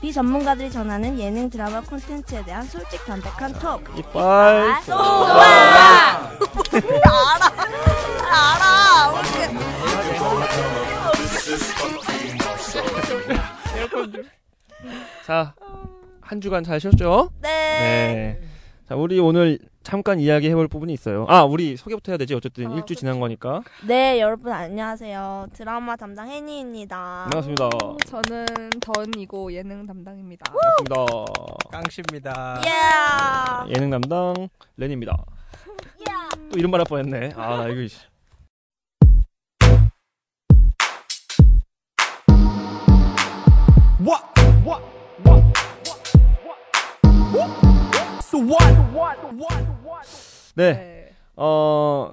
비전문가들이 전하는 예능 드라마 콘텐츠에 대한 솔직 담백한 톡. 이빨 쏘아! 알아. 알아. 자, 한 주간 잘 쉬었죠? 네. 네. 자, 우리 오늘 잠깐 이야기 해볼 부분이 있어요. 아, 우리 소개부터 해야 되지. 어쨌든 어, 일주 지난 거니까. 네, 여러분 안녕하세요. 드라마 담당 혜니입니다. 반갑습니다. 저는 던이고 예능 담당입니다. 반갑습니다. 깡씨입니다. 예. 예능 담당 렌입니다. 또 이런 말할 뻔했네. 아, 나 이거 이씨. What? What? What? What? So what? What? What? What? 네. 네. 어,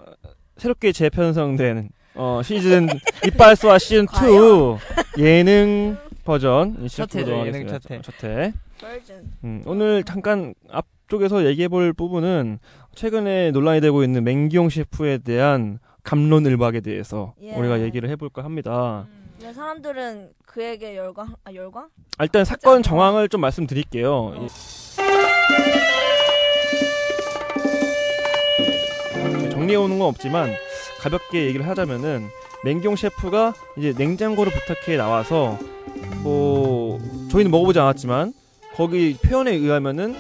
새롭게 재편성된 어, 시즌 이빨소와 시즌 2 예능 버전 첫 회죠, 예능 첫 회. 첫 회. 버전. 음, 오늘 잠깐 앞쪽에서 얘기해 볼 부분은 최근에 논란이 되고 있는 맹기용 셰프에 대한 감론을박에 대해서 예. 우리가 얘기를 해볼까 합니다. 네, 사람들은 그에게 열광 아 열광? 아, 일단 사건 정황을 좀 말씀드릴게요. 이- 정리해 오는 건 없지만 가볍게 얘기를 하자면은 맹기용 셰프가 이제 냉장고를 부탁해 나와서 뭐 저희는 먹어보지 않았지만 거기 표현에 의하면은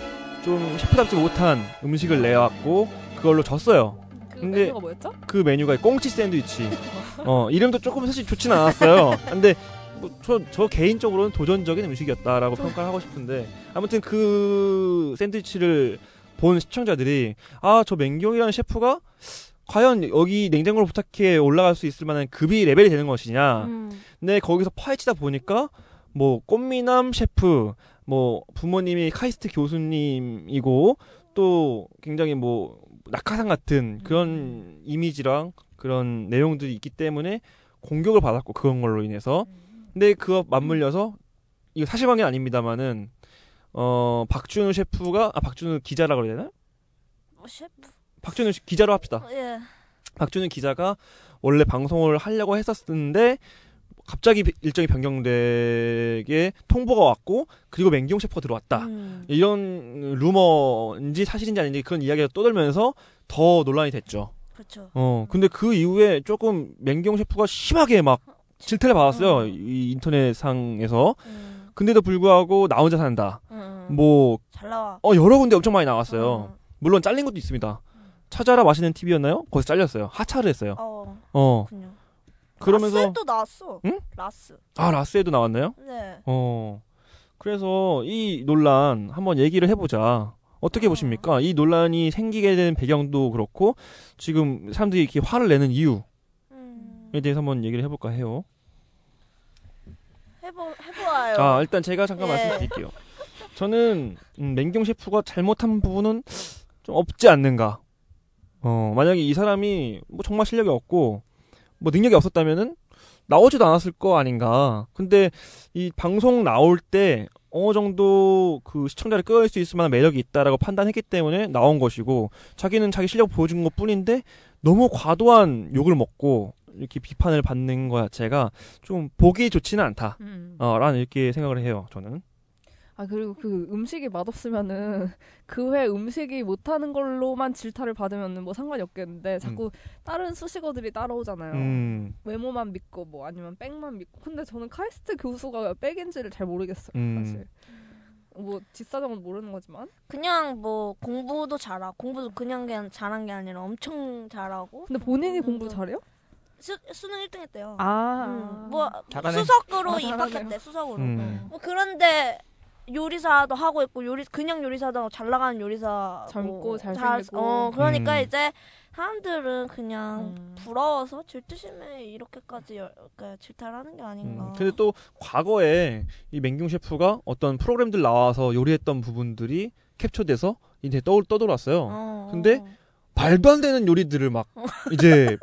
좀 셰프답지 못한 음식을 내왔고 그걸로 졌어요. 그 근데- 메뉴가 뭐였죠? 그 메뉴가 꽁치 샌드위치. 어, 이름도 조금 사실 좋진 않았어요. 근데 뭐 저, 저 개인적으로는 도전적인 음식이었다라고 평가를 하고 싶은데 아무튼 그 샌드위치를 본 시청자들이 아, 저 맹경이라는 셰프가 과연 여기 냉장고를 부탁해 올라갈 수 있을 만한 급이 레벨이 되는 것이냐. 음. 근데 거기서 파헤치다 보니까 뭐 꽃미남 셰프, 뭐 부모님이 카이스트 교수님이고 또 굉장히 뭐 낙하산 같은 그런 이미지랑 그런 내용들이 있기 때문에 공격을 받았고 그런 걸로 인해서 근데 그거 맞물려서 이거 사실관계는 아닙니다만은 어 박준우 셰프가 아 박준우 기자라 그래야 되나? 어, 셰프. 박준우 씨- 기자로 합시다. 어, 예. 박준우 기자가 원래 방송을 하려고 했었는데 갑자기 일정이 변경되게 통보가 왔고 그리고 맹기용 셰프가 들어왔다. 음. 이런 루머인지 사실인지 아닌지 그런 이야기가 떠들면서 더 논란이 됐죠. 그렇죠. 어, 근데 그 이후에 조금 맹기용 셰프가 심하게 막 질타를 받았어요. 어. 이 인터넷상에서. 음. 근데도 불구하고 나 혼자 산다. 음. 뭐, 잘 나와. 어, 여러 군데 엄청 많이 나왔어요. 음. 물론 잘린 것도 있습니다. 찾아라 맛있는 TV였나요? 거기서 잘렸어요. 하차를 했어요. 어. 어, 그렇군요. 그러면서, 라스도 나왔어. 응? 라스. 아, 라스에도 나왔나요? 네. 어. 그래서 이 논란 한번 얘기를 해보자. 어떻게 어. 보십니까? 이 논란이 생기게 된 배경도 그렇고, 지금 사람들이 이렇게 화를 내는 이유에 음. 대해서 한번 얘기를 해볼까 해요. 해보 해보아요. 자, 일단 제가 잠깐 예. 말씀드릴게요. 저는 음, 맹경 셰프가 잘못한 부분은 좀 없지 않는가. 어, 만약에 이 사람이 뭐 정말 실력이 없고 뭐 능력이 없었다면은 나오지도 않았을 거 아닌가. 근데 이 방송 나올 때 어느 정도 그 시청자를 끌어낼 수 있을 만한 매력이 있다라고 판단했기 때문에 나온 것이고 자기는 자기 실력 보여준 것 뿐인데 너무 과도한 욕을 먹고 이렇게 비판을 받는 것 자체가 좀 보기 좋지는 않다. 음. 어, 라는 이렇게 생각을 해요, 저는. 아 그리고 그 음식이 맛없으면은 그 회 음식이 못하는 걸로만 질타를 받으면은 뭐 상관이 없겠는데 자꾸 다른 수식어들이 따라오잖아요. 음, 외모만 믿고 뭐 아니면 백만 믿고. 근데 저는 카이스트 교수가 백인지를 잘 모르겠어요. 음. 사실. 뭐 뒷사정은 모르는 거지만. 그냥 뭐 공부도 잘하고 공부도 그냥 그냥 잘한 게 아니라 엄청 잘하고. 근데 본인이 음, 공부 또 잘해요? 수, 수능 1등 했대요. 아. 음, 뭐 잘하네. 수석으로 아. 입학했대. 수석으로. 음. 뭐 그런데 요리사도 하고 있고 요리 그냥 요리사도 하고 잘 나가는 요리사 젊고 뭐 잘생기고. 어 그러니까 음. 이제 사람들은 그냥 음. 부러워서 질투심에 이렇게까지 열, 그러니까 질타를 하는 게 아닌가. 음, 근데 또 과거에 이 맹경 셰프가 어떤 프로그램들 나와서 요리했던 부분들이 캡처돼서 인터넷 떠, 떠돌았어요. 어, 근데 어. 말도 안 되는 요리들을 막 이제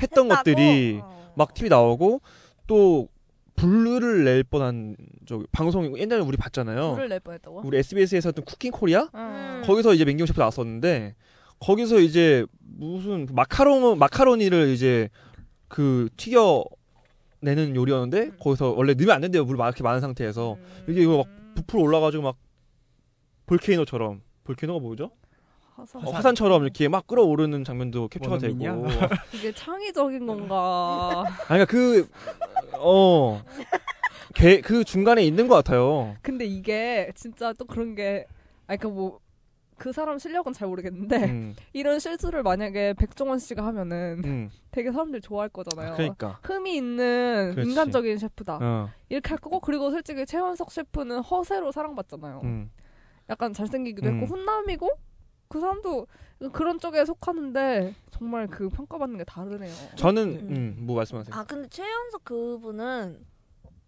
했던 했다고? 것들이 어. 막 TV 나오고 또 불을 낼 뻔한 저 방송 옛날에 우리 봤잖아요. 불을 낼 뻔했다고? 우리 SBS에서 했던 쿠킹 코리아 음. 거기서 이제 맹기용 셰프 나왔었는데 거기서 이제 무슨 마카롱 마카로니를 이제 그 튀겨 내는 요리였는데 음. 거기서 원래 넣으면 안 된대요 물 막 이렇게 많은 상태에서 음. 이게 이거 막 부풀어 올라가지고 막 볼케이노처럼 볼케이노가 뭐죠? 화산. 어, 화산처럼 이렇게 막 끓어오르는 장면도 캡처가 되고 이게 창의적인 건가? 그러니까 그 어그 중간에 있는 것 같아요. 근데 이게 진짜 또 그런 게, 아, 그니까 뭐, 그 사람 실력은 잘 모르겠는데, 음, 이런 실수를 만약에 백종원 씨가 하면은 음, 되게 사람들이 좋아할 거잖아요. 그러니까 흠이 있는 그렇지. 인간적인 셰프다. 어, 이렇게 할 거고, 그리고 솔직히 최원석 셰프는 허세로 사랑받잖아요. 음. 약간 잘생기기도 음. 했고, 훈남이고, 그 사람도 그런 쪽에 속하는데, 정말 그 평가받는 게 다르네요. 저는 음. 음, 뭐 말씀하세요? 아 근데 최연석 그분은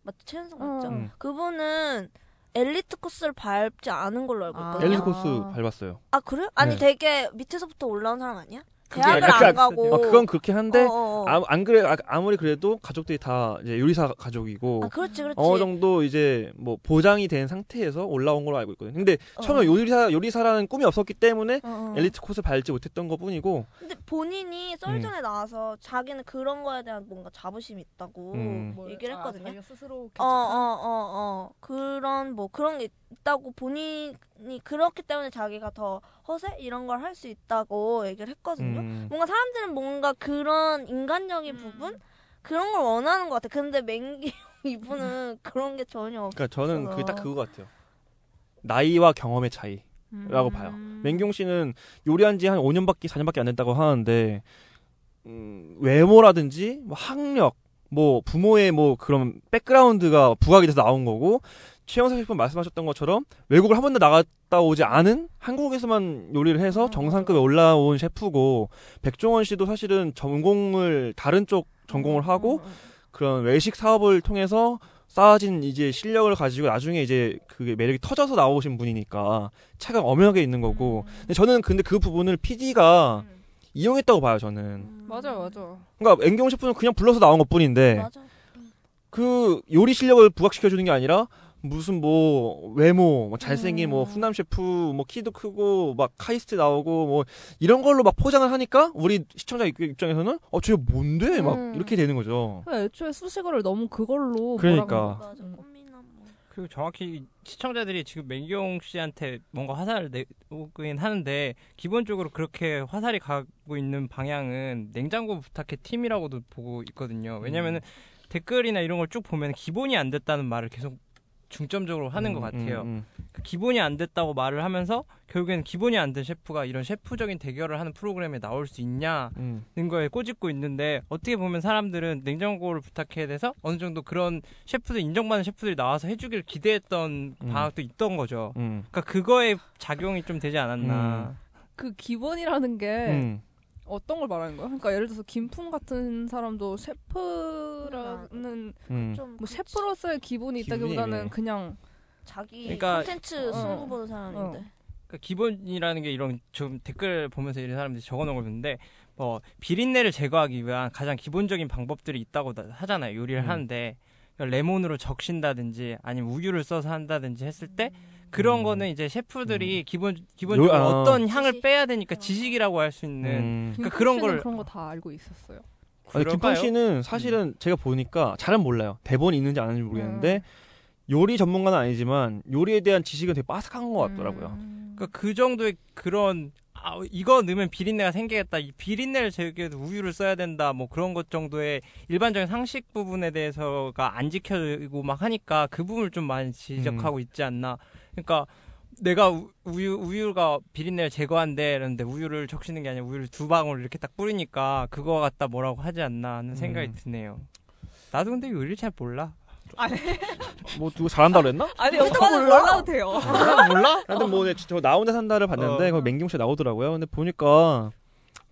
맞죠? 최연석 맞죠? 어. 음. 그분은 엘리트 코스를 밟지 않은 걸로 알고 아. 있거든요. 엘리트 코스 밟았어요. 아 그래요? 아니 네. 되게 밑에서부터 올라온 사람 아니야? 그게 대학을 약간- 안 가고. 아, 그건 그렇긴 한데 어, 어, 어. 아, 안 그래 아, 아무리 그래도 가족들이 다 이제 요리사 가족이고 아, 그렇지 그렇지. 어느 정도 이제 뭐 보장이 된 상태에서 올라온 걸로 알고 있거든요. 근데 어. 처음에 요리사 요리사라는 꿈이 없었기 때문에 어, 어. 엘리트 코스 밟지 못했던 것뿐이고 근데 본인이 썰전에 나와서 자기는 그런 거에 대한 뭔가 자부심이 있다고 음. 뭐, 얘기를 아, 했거든요. 스스로 어, 어, 어, 어. 그런, 뭐, 그런 게 있다고 본인이 그렇기 때문에 자기가 더 허세? 이런 걸 할 수 있다고 얘기를 했거든요. 음, 뭔가 사람들은 뭔가 그런 인간적인 부분? 그런 걸 원하는 것 같아. 근데 맹기 이분은 그런 게 전혀 없어. 그러니까 저는 그게 딱 그거 같아요. 나이와 경험의 차이. 라고 봐요. 음. 맹경 씨는 요리한 지 한 5년밖에 4년밖에 안 됐다고 하는데 음, 외모라든지 뭐 학력 뭐 부모의 뭐 그런 백그라운드가 부각이 돼서 나온 거고 최영사 셰프 말씀하셨던 것처럼 외국을 한 번도 나갔다 오지 않은 한국에서만 요리를 해서 음. 정상급에 올라온 셰프고 백종원 씨도 사실은 전공을 다른 쪽 전공을 하고 음, 그런 외식 사업을 통해서 쌓아진 이제 실력을 가지고 나중에 이제 그게 매력이 터져서 나오신 분이니까 차가 엄연하게 있는 거고 근데 저는 근데 그 부분을 PD가 음. 이용했다고 봐요 저는 음. 맞아요, 맞아. 그러니까 앵경 셰프는 그냥 불러서 나온 것뿐인데 맞아. 그 요리 실력을 부각시켜 주는 게 아니라 무슨 뭐 외모 뭐 잘생긴 뭐 음. 훈남 셰프 뭐 키도 크고 막 카이스트 나오고 뭐 이런 걸로 막 포장을 하니까 우리 시청자 입- 입장에서는 어 쟤 뭔데 막 음. 이렇게 되는 거죠 애초에 수식어를 너무 그걸로 그러니까. 음. 뭐. 그리고 정확히 시청자들이 지금 맹경 씨한테 뭔가 화살을 내오긴 하는데 기본적으로 그렇게 화살이 가고 있는 방향은 냉장고 부탁해 팀이라고도 보고 있거든요. 왜냐면은 댓글이나 이런 걸 쭉 보면 기본이 안 됐다는 말을 계속 중점적으로 하는 것 음, 같아요. 음, 그 기본이 안 됐다고 말을 하면서 결국에는 기본이 안 된 셰프가 이런 셰프적인 대결을 하는 프로그램에 나올 수 있냐 음, 는 거에 꼬집고 있는데 어떻게 보면 사람들은 냉장고를 부탁해야 돼서 어느 정도 그런 셰프들 인정받는 셰프들이 나와서 해주길 기대했던 음. 방학도 있던 거죠. 음, 그러니까 그거에 작용이 좀 되지 않았나. 그 기본이라는 게 음. 어떤 걸 말하는 거야? 그러니까 예를 들어서 김풍 같은 사람도 셰프라는 음. 좀 뭐. 셰프로서의 기본이 있다기보다는 애매해. 그냥 자기 그러니까- 콘텐츠 어. 승부 보는 사람인데. 그러니까 기본이라는 게 이런 좀 댓글 보면서 이런 사람들이 적어놓은 걸 보는데 뭐 비린내를 제거하기 위한 가장 기본적인 방법들이 있다고 다- 하잖아요. 요리를 음. 하는데 그러니까 레몬으로 적신다든지 아니면 우유를 써서 한다든지 했을 때 그런 음. 거는 이제 셰프들이 기본 기본적으로 요- 아. 어떤 향을 지식? 빼야 되니까 어. 지식이라고 할 수 있는 음. 그러니까 김풍 그런 씨는 걸- 그런 거 다 알고 있었어요. 아니, 김풍? 씨는 사실은 제가 보니까 잘은 몰라요. 대본이 있는지 안 있는지 모르겠는데 요리 전문가는 아니지만 요리에 대한 지식은 되게 빠삭한 것 같더라고요. 음. 그러니까 그 정도의 그런 아, 이거 넣으면 비린내가 생기겠다. 이 비린내를 제거해도 우유를 써야 된다. 뭐 그런 것 정도의 일반적인 상식 부분에 대해서가 안 지켜지고 막 하니까 그 부분을 좀 많이 지적하고 음. 있지 않나. 그러니까 내가 우- 우유 우유가 비린내를 제거한대 이러는데 우유를 적시는 게 아니라 우유를 두 방울 이렇게 딱 뿌리니까 그거 갖다 뭐라고 하지 않나 하는 생각이 음. 드네요. 나도 근데 요리를 잘 몰라. 아니. 뭐 누구 잘한다 그랬나? 아니 오빠는 몰라도 돼요. 몰라? 하여튼 뭐, 네, 저나 혼자 산다를 봤는데, 어. 거기 맹경 씨 나오더라고요. 근데 보니까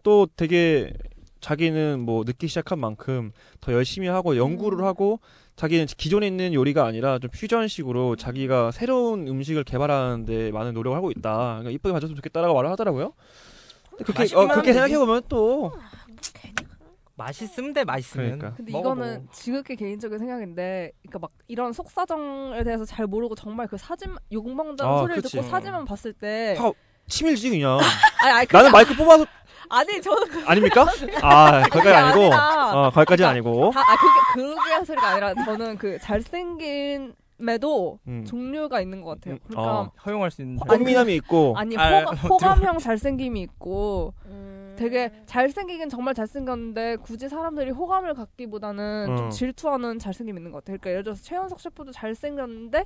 또 되게 자기는 뭐 늦기 시작한 만큼 더 열심히 하고 연구를 음. 하고 자기는 기존에 있는 요리가 아니라 좀 퓨전식으로 자기가 새로운 음식을 개발하는데 많은 노력을 하고 있다. 그러니까 이쁘게 봐줬으면 좋겠다라고 말을 하더라고요. 그렇게, 어, 그렇게 하면 되지. 생각해 보면 또. 맛있으면 돼 맛있으면. 그러니까. 근데 먹어보고. 이거는 지극히 개인적인 생각인데, 그러니까 막 이런 속사정에 대해서 잘 모르고 정말 그 사진 욕 먹는다는 아, 소리를 그치. 듣고 사진만 봤을 때, 하- 치밀지 그냥. 아니 아니 그게 나는 마이크 뽑아서 아니 저는 그 아닙니까? 아 거기까지 아니고. 아니라 어 거기까지는 아니고. 다, 아 그게 그게 한 소리가 아니라 저는 그 잘생김에도 음. 종류가 있는 것 같아요. 음, 그러니까 어. 허용할 수 있는. 아니, 꽃미남이 있고. 아니 아, 호감, 호감 형 잘생김이 있고 음. 되게 잘생기긴 정말 잘생겼는데 굳이 사람들이 호감을 갖기보다는 어. 좀 질투하는 잘생김이 있는 것 같아요. 그러니까 예를 들어서 최연석 셰프도 잘생겼는데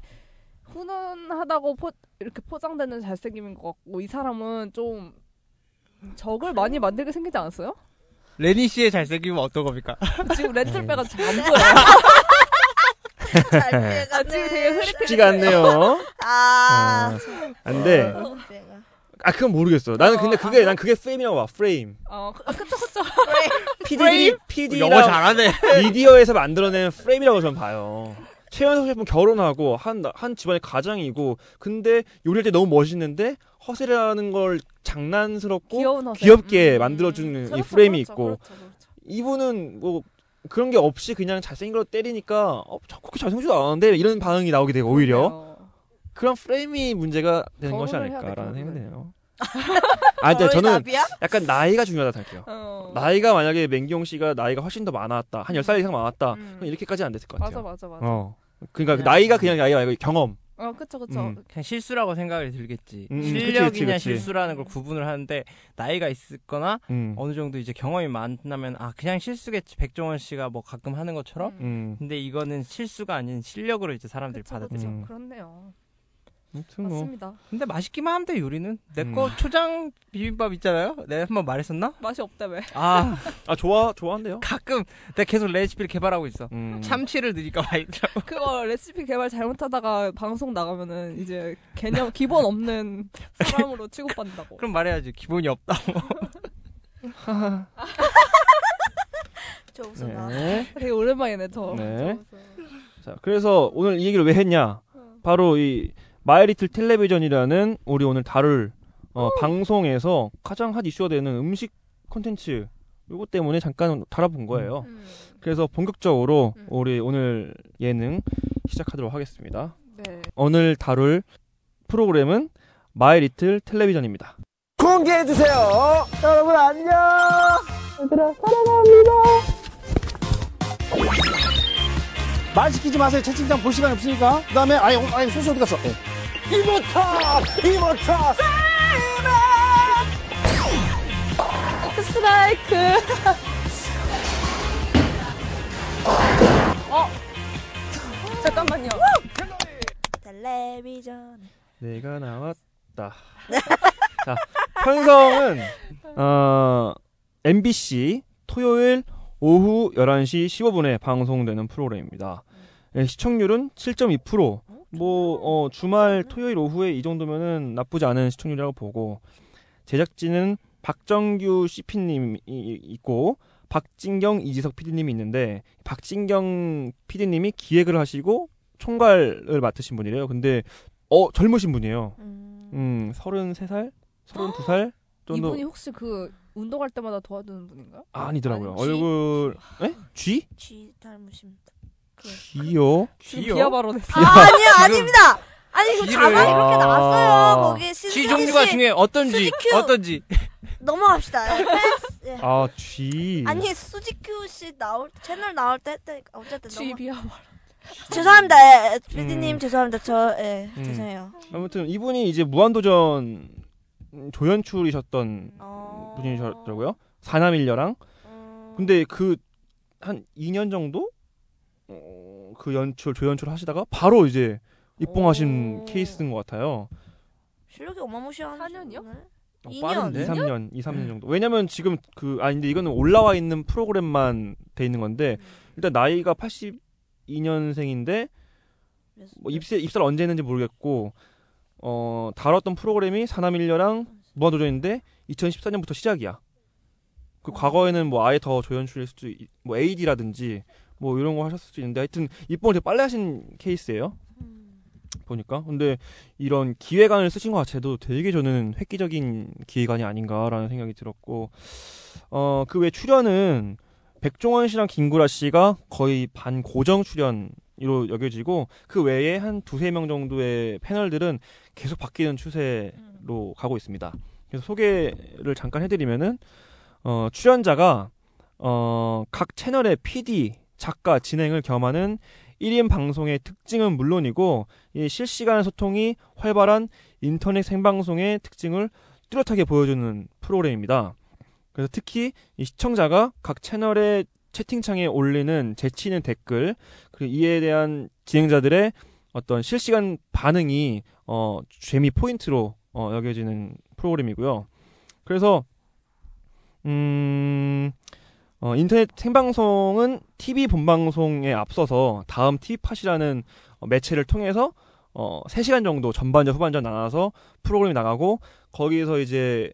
훈훈하다고 포, 이렇게 포장되는 잘생김인 것 같고 이 사람은 좀 적을 많이 만들게 생기지 않았어요? 레니 씨의 잘생김은 어떤 겁니까? 지금 렌즈 네. 빼가 잘안 보여요. 아, 지금 되게 흐릿해. 쉽지가 않네요. 아. 안돼. 어. 아 그건 모르겠어. 나는 근데 그게 난 그게 프레임이라고 봐. 프레임. 어, 그- 아, 그쵸 그쵸. PD들이 PD랑 영어 잘하네. 미디어에서 만들어낸 프레임이라고 저는 봐요. 최연석 셰프는 결혼하고 한, 한 집안의 가장이고 근데 요리할 때 너무 멋있는데 허세라는 걸 장난스럽고. 귀엽게 음. 만들어주는 이 그렇죠, 프레임이 그렇죠, 있고 그렇죠, 그렇죠. 이분은 뭐 그런 게 없이 그냥 잘생긴 걸로 때리니까 어, 저 그렇게 잘생기지도 않은데 이런 반응이 나오게 되고 오히려 그러네요. 그런 프레임이 문제가 되는 것이 아닐까라는 돼, 생각이. 드네요. 아, 근데 저는 나비야? 약간 나이가 중요하다 할게요. 어. 나이가 만약에 맹경 씨가 나이가 훨씬 더 많았다. 한 10살 이상 많았다. 음. 그럼 이렇게까지 안 됐을 것 맞아 같아요. 맞아 맞아. 어. 그러니까 그 나이가 그냥 나이가 아니고 경험. 어 그쵸 그쵸. 음. 그냥 실수라고 생각이 들겠지. 음, 실력이냐 그치, 그치. 실수라는 걸 구분을 하는데 나이가 있거나 음. 어느 정도 이제 경험이 많다면 아 그냥 실수겠지 백종원 씨가 뭐 가끔 하는 것처럼. 음. 음. 근데 이거는 실수가 아닌 실력으로 이제 사람들이 그쵸, 받아들여. 그쵸. 음. 그렇네요. 아무튼 뭐 맞습니다. 근데 맛있기만 하면 돼 요리는. 내거 음. 초장 비빔밥 있잖아요. 내가 한번 말했었나? 맛이 없다며. 아 아 좋아 좋아한대요. 가끔 내가 계속 레시피를 개발하고 있어. 음. 참치를 넣으니까 맛있더라고. 그거 레시피 개발 잘못하다가 방송 나가면은 이제 개념 기본 없는 사람으로 취급받는다고. 그럼 말해야지 기본이 없다. 저 웃음 나. 네. 되게 오랜만이네 저. 네. 저. 자, 그래서 오늘 이 얘기를 왜 했냐? 바로 이 마이리틀 텔레비전이라는 우리 오늘 다룰 어, 방송에서 가장 핫 이슈가 되는 음식 콘텐츠 요거 때문에 잠깐 다뤄본 거예요. 음. 그래서 본격적으로 음. 우리 오늘 예능 시작하도록 하겠습니다. 네. 오늘 다룰 프로그램은 마이리틀 텔레비전입니다. 공개해 주세요. 여러분 안녕. 얘들아 사랑합니다. 말 시키지 마세요. 채팅창 볼 시간 없으니까. 그 다음에 아니 어, 아니 소시 어디 갔어? 네. 이모타 이모타 스트라이크. 어. 잠깐만요. 텔레비전. 내가 나왔다. 자, 편성은 어, MBC 토요일 오후 11시 15분에 방송되는 프로그램입니다. 예, 시청률은 7.2%. 뭐 어, 주말 토요일 오후에 이 정도면은 나쁘지 않은 시청률이라고 보고 제작진은 박정규 CP님이 있고 박진경 이지석 PD님이 있는데 박진경 PD님이 기획을 하시고 총괄을 맡으신 분이래요. 근데 어 젊으신 분이에요. 음. 음, 33살? 32살 정도 이분이 혹시 그 운동할 때마다 도와주는 분인가요? 아니더라고요. 아니, G? 얼굴 에? G? 쥐 닮으십니다. G요? 지금 G요? 비하 발언했어. 아, 아니야, 아닙니다. 아니 이거 쥐를- 자막이 그렇게 아. 나왔어요. 거기 G 종류가 중에 어떤지 수지큐. 어떤지. 넘어갑시다. 예. 아, G. 아니 수지큐 씨 나올 채널 나올 때, 때 어쨌든 G 발언. 죄송합니다. 예, PD님 음. 죄송합니다. 저 예, 음. 죄송해요. 아무튼 이분이 이제 무한도전 조연출이셨던 어... 분이셨더라고요. 사남일녀랑. 음. 근데 그 한 2년 정도 어, 그 연출 조연출 하시다가 바로 이제 입봉하신 오. 케이스인 것 같아요. 실력이 어마무시한 4년이요? 어, 2년. 빠른데? 2, 3년, 2, 3년 정도. 왜냐면 지금 그, 아, 근데 이거는 올라와 있는 프로그램만 돼 있는 건데, 일단 나이가 82 92년생인데 뭐 입세 입사를 언제 했는지 모르겠고 어 다뤘던 프로그램이 사남일녀랑 무한도전인데 2014년부터 시작이야. 그 과거에는 뭐 아예 더 조연출일 수도 있, 뭐 AD라든지 뭐 이런 거 하셨을 수도 있는데 하여튼 입봉을 되게 빨리 하신 케이스예요. 보니까 근데 이런 기획안을 쓰신 것 자체도 되게 저는 획기적인 기획안이 아닌가라는 생각이 들었고 어 그 외 출연은 백종원 씨랑 김구라 씨가 거의 반 고정 출연으로 여겨지고 그 외에 한 두세 명 정도의 패널들은 계속 바뀌는 추세로 가고 있습니다. 그래서 소개를 잠깐 해드리면은 어 출연자가 어 각 채널의 PD, 작가, 진행을 겸하는 1인 방송의 특징은 물론이고 이 실시간 소통이 활발한 인터넷 생방송의 특징을 뚜렷하게 보여주는 프로그램입니다. 그래서 특히 이 시청자가 각 채널의 채팅창에 올리는 재치 있는 댓글 그리고 이에 대한 진행자들의 어떤 실시간 반응이 어 재미 포인트로 어 여겨지는 프로그램이고요. 그래서 음 어, 인터넷 생방송은 TV 본방송에 앞서서 다음 TV팟이라는 어, 매체를 통해서 어, 3시간 정도 전반전 후반전 나눠서 프로그램이 나가고 거기에서 이제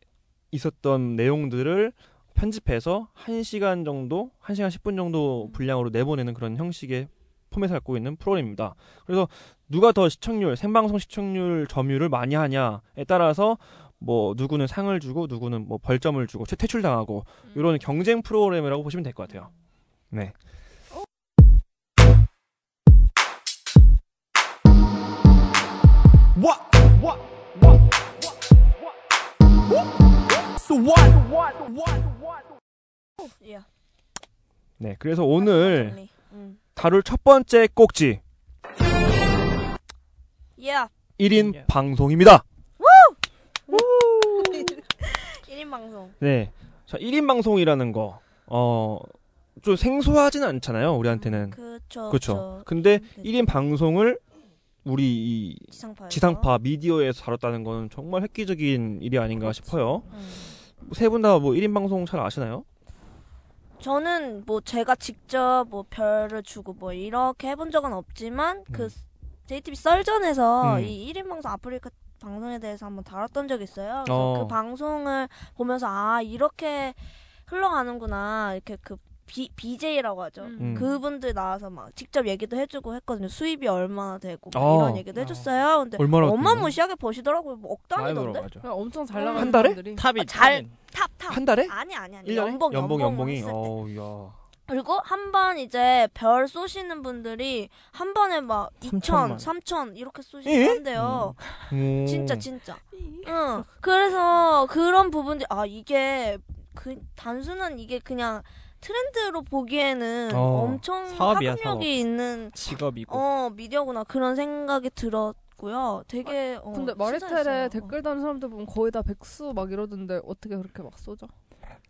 있었던 내용들을 편집해서 1시간 정도, 1시간 10분 정도 분량으로 내보내는 그런 형식의 포맷을 갖고 있는 프로그램입니다. 그래서 누가 더 시청률, 생방송 시청률 점유를 많이 하냐에 따라서 뭐 누구는 상을 주고 누구는 뭐 벌점을 주고 퇴- 퇴출 당하고 이런 경쟁 프로그램이라고 보시면 될 것 같아요. 네. What? What? What? So what? What? What? What? 야. 네. 그래서 오늘. 음. 다룰 첫 번째 꼭지 야. 1인 예. 방송입니다. 1인 방송. 네. 자, 1인 방송이라는 거, 어, 좀 생소하진 않잖아요, 우리한테는. 그렇죠. 근데 네. 1인 방송을 우리 이 지상파. 지상파 미디어에서 다뤘다는 건 정말 획기적인 일이 아닌가 싶어요. 음. 세분 다 뭐 1인 방송 잘 아시나요? 저는 뭐 제가 직접 뭐 별을 주고 뭐 이렇게 해본 적은 없지만 그 음. JTB 썰전에서 음. 이 1인 방송 아프리카 방송에 대해서 한번 다뤘던 적이 있어요. 그래서 어. 그 방송을 보면서 아 이렇게 흘러가는구나 이렇게 그 B, BJ라고 하죠. 음. 그분들 나와서 막 직접 얘기도 해주고 했거든요. 수입이 얼마나 되고 막 어. 이런 얘기도 해줬어요. 근데 얼마나 어마무시하게 버시더라고요. 뭐억? 들어가죠. 그냥 엄청 잘 음. 나가는 한 달에? 분들이. 탑이 아, 잘-. 탑 탑. 한 달에? 아니 아니 아니. 1년에? 연봉 연봉, 연봉 연봉이. 때. 어우, 야. 그리고 한 번 이제 별 쏘시는 분들이 한 번에 막 2천, 삼천만. 3천 이렇게 예? 쏘시는데요. 음. 진짜 진짜. 응. 그래서 그런 부분들 아 이게 그 단순한 이게 그냥 트렌드로 보기에는 어, 엄청 사업이야, 파급력이 사업. 있는 직업이고. 어 미디어구나 그런 생각이 들었고요. 되게 어, 근데 신선했어요. 마리텔에 어. 댓글 다는 사람들 보면 거의 다 백수 막 이러던데 어떻게 그렇게 막 쏘죠?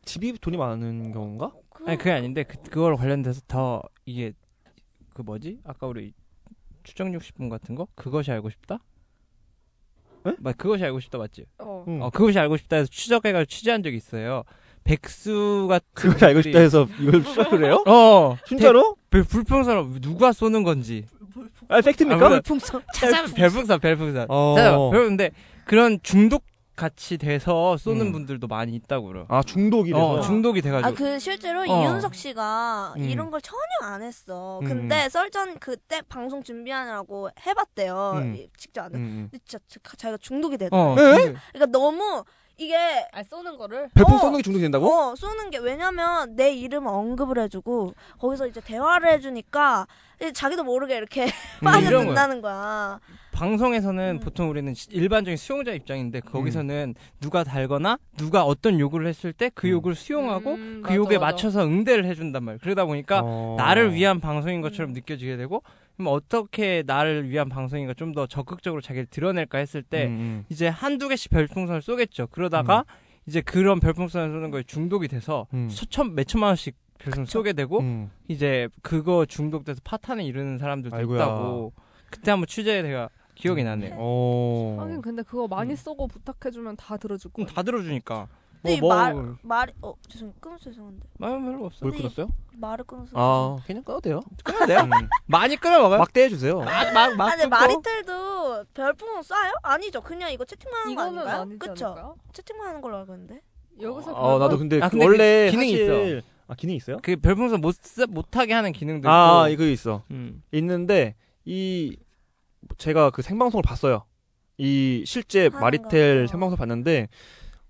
집이 돈이 많은 경우인가? 그, 아니 그게 아닌데 그 그걸 관련돼서 더 이게 그 뭐지? 아까 우리 추정 60분 같은 거? 그것이 알고 싶다? 에? 맞 그것이 알고 싶다 맞지? 어. 응. 어 그것이 알고 싶다 해서 추적해가지고 취재한 적이 있어요. 백수 같은 그걸 알고 싶다 해서 이걸 시작을 해요? 어 진짜로? 대- 불평선 누가 쏘는 건지 아, 팩트입니까? 아, 풍선 찾아 별풍선 별풍선 어. 찾아봐. 근데 그런 중독 같이 돼서 쏘는 음. 분들도 많이 있다고 그래. 아, 중독이 돼서. 어, 중독이 돼가지고. 아 그 실제로 어. 이윤석 씨가 음. 이런 걸 전혀 안 했어. 음. 근데 썰전 그때 방송 준비하느라고 해봤대요. 음. 이- 직접 안 해. 음, 음. 근데 진짜 자- 자기가 중독이 되더라고. 어. 그러니까 너무 이게 아 쏘는 거를 별풍 어. 쏘는 게 중독이 된다고? 어 쏘는 게 왜냐면 내 이름을 언급을 해주고 거기서 이제 대화를 해주니까 이제 자기도 모르게 이렇게 음, 이런 거야. 빠져든다는 거야. 방송에서는 음. 보통 우리는 시- 일반적인 수용자 입장인데 거기서는 누가 달거나 누가 어떤 요구를 했을 때그 음. 요구를 수용하고 음, 그 맞아, 요구에 맞아. 맞춰서 응대를 해준단 말이야. 그러다 보니까 어. 나를 위한 방송인 것처럼 음. 느껴지게 되고 그럼 어떻게 나를 위한 방송인가 좀 더 적극적으로 자기를 드러낼까 했을 때 음, 음. 이제 한두 개씩 별풍선을 쏘겠죠. 그러다가 이제 그런 별풍선을 쏘는 거에 중독이 돼서 음. 수천 몇천만 원씩 별풍선 쏘게 되고 음. 이제 그거 중독돼서 파탄을 이루는 사람들도 아이고야. 있다고 그때 한번 취재에 내가 기억이 나네. 어. 하긴 근데 그거 많이 쏘고 부탁해주면 다 들어줄 거야. 그럼 다 들어주니까. 근데 이 뭐, 말, 뭐, 말이 어 죄송 끊어서 죄송한데 말 별로 없어. 뭘 근데 이- 끊었어요? 말을 끊어서 아, 그냥 끊어도 돼요. 끊어도 돼요? 음. 많이 끊어 먹어요. 막대 해주세요. 막 막 막 아, 근데 마리텔도 별풍선 쏴요? 아니죠. 그냥 이거 채팅만 하는 거 이거는 아닌가요? 아니지 그쵸? 않을까요? 채팅만 하는 걸로 알고 있는데. 여기서 어, 나도 근데, 아, 근데 원래 그 기능이 사실... 아, 기능 있어요? 그 별풍선 못 쓰, 못하게 하는 기능도 아, 있고. 이거 있어. 음. 있는데 이 제가 그 생방송을 봤어요. 이 실제 하는 마리텔 거. 생방송 봤는데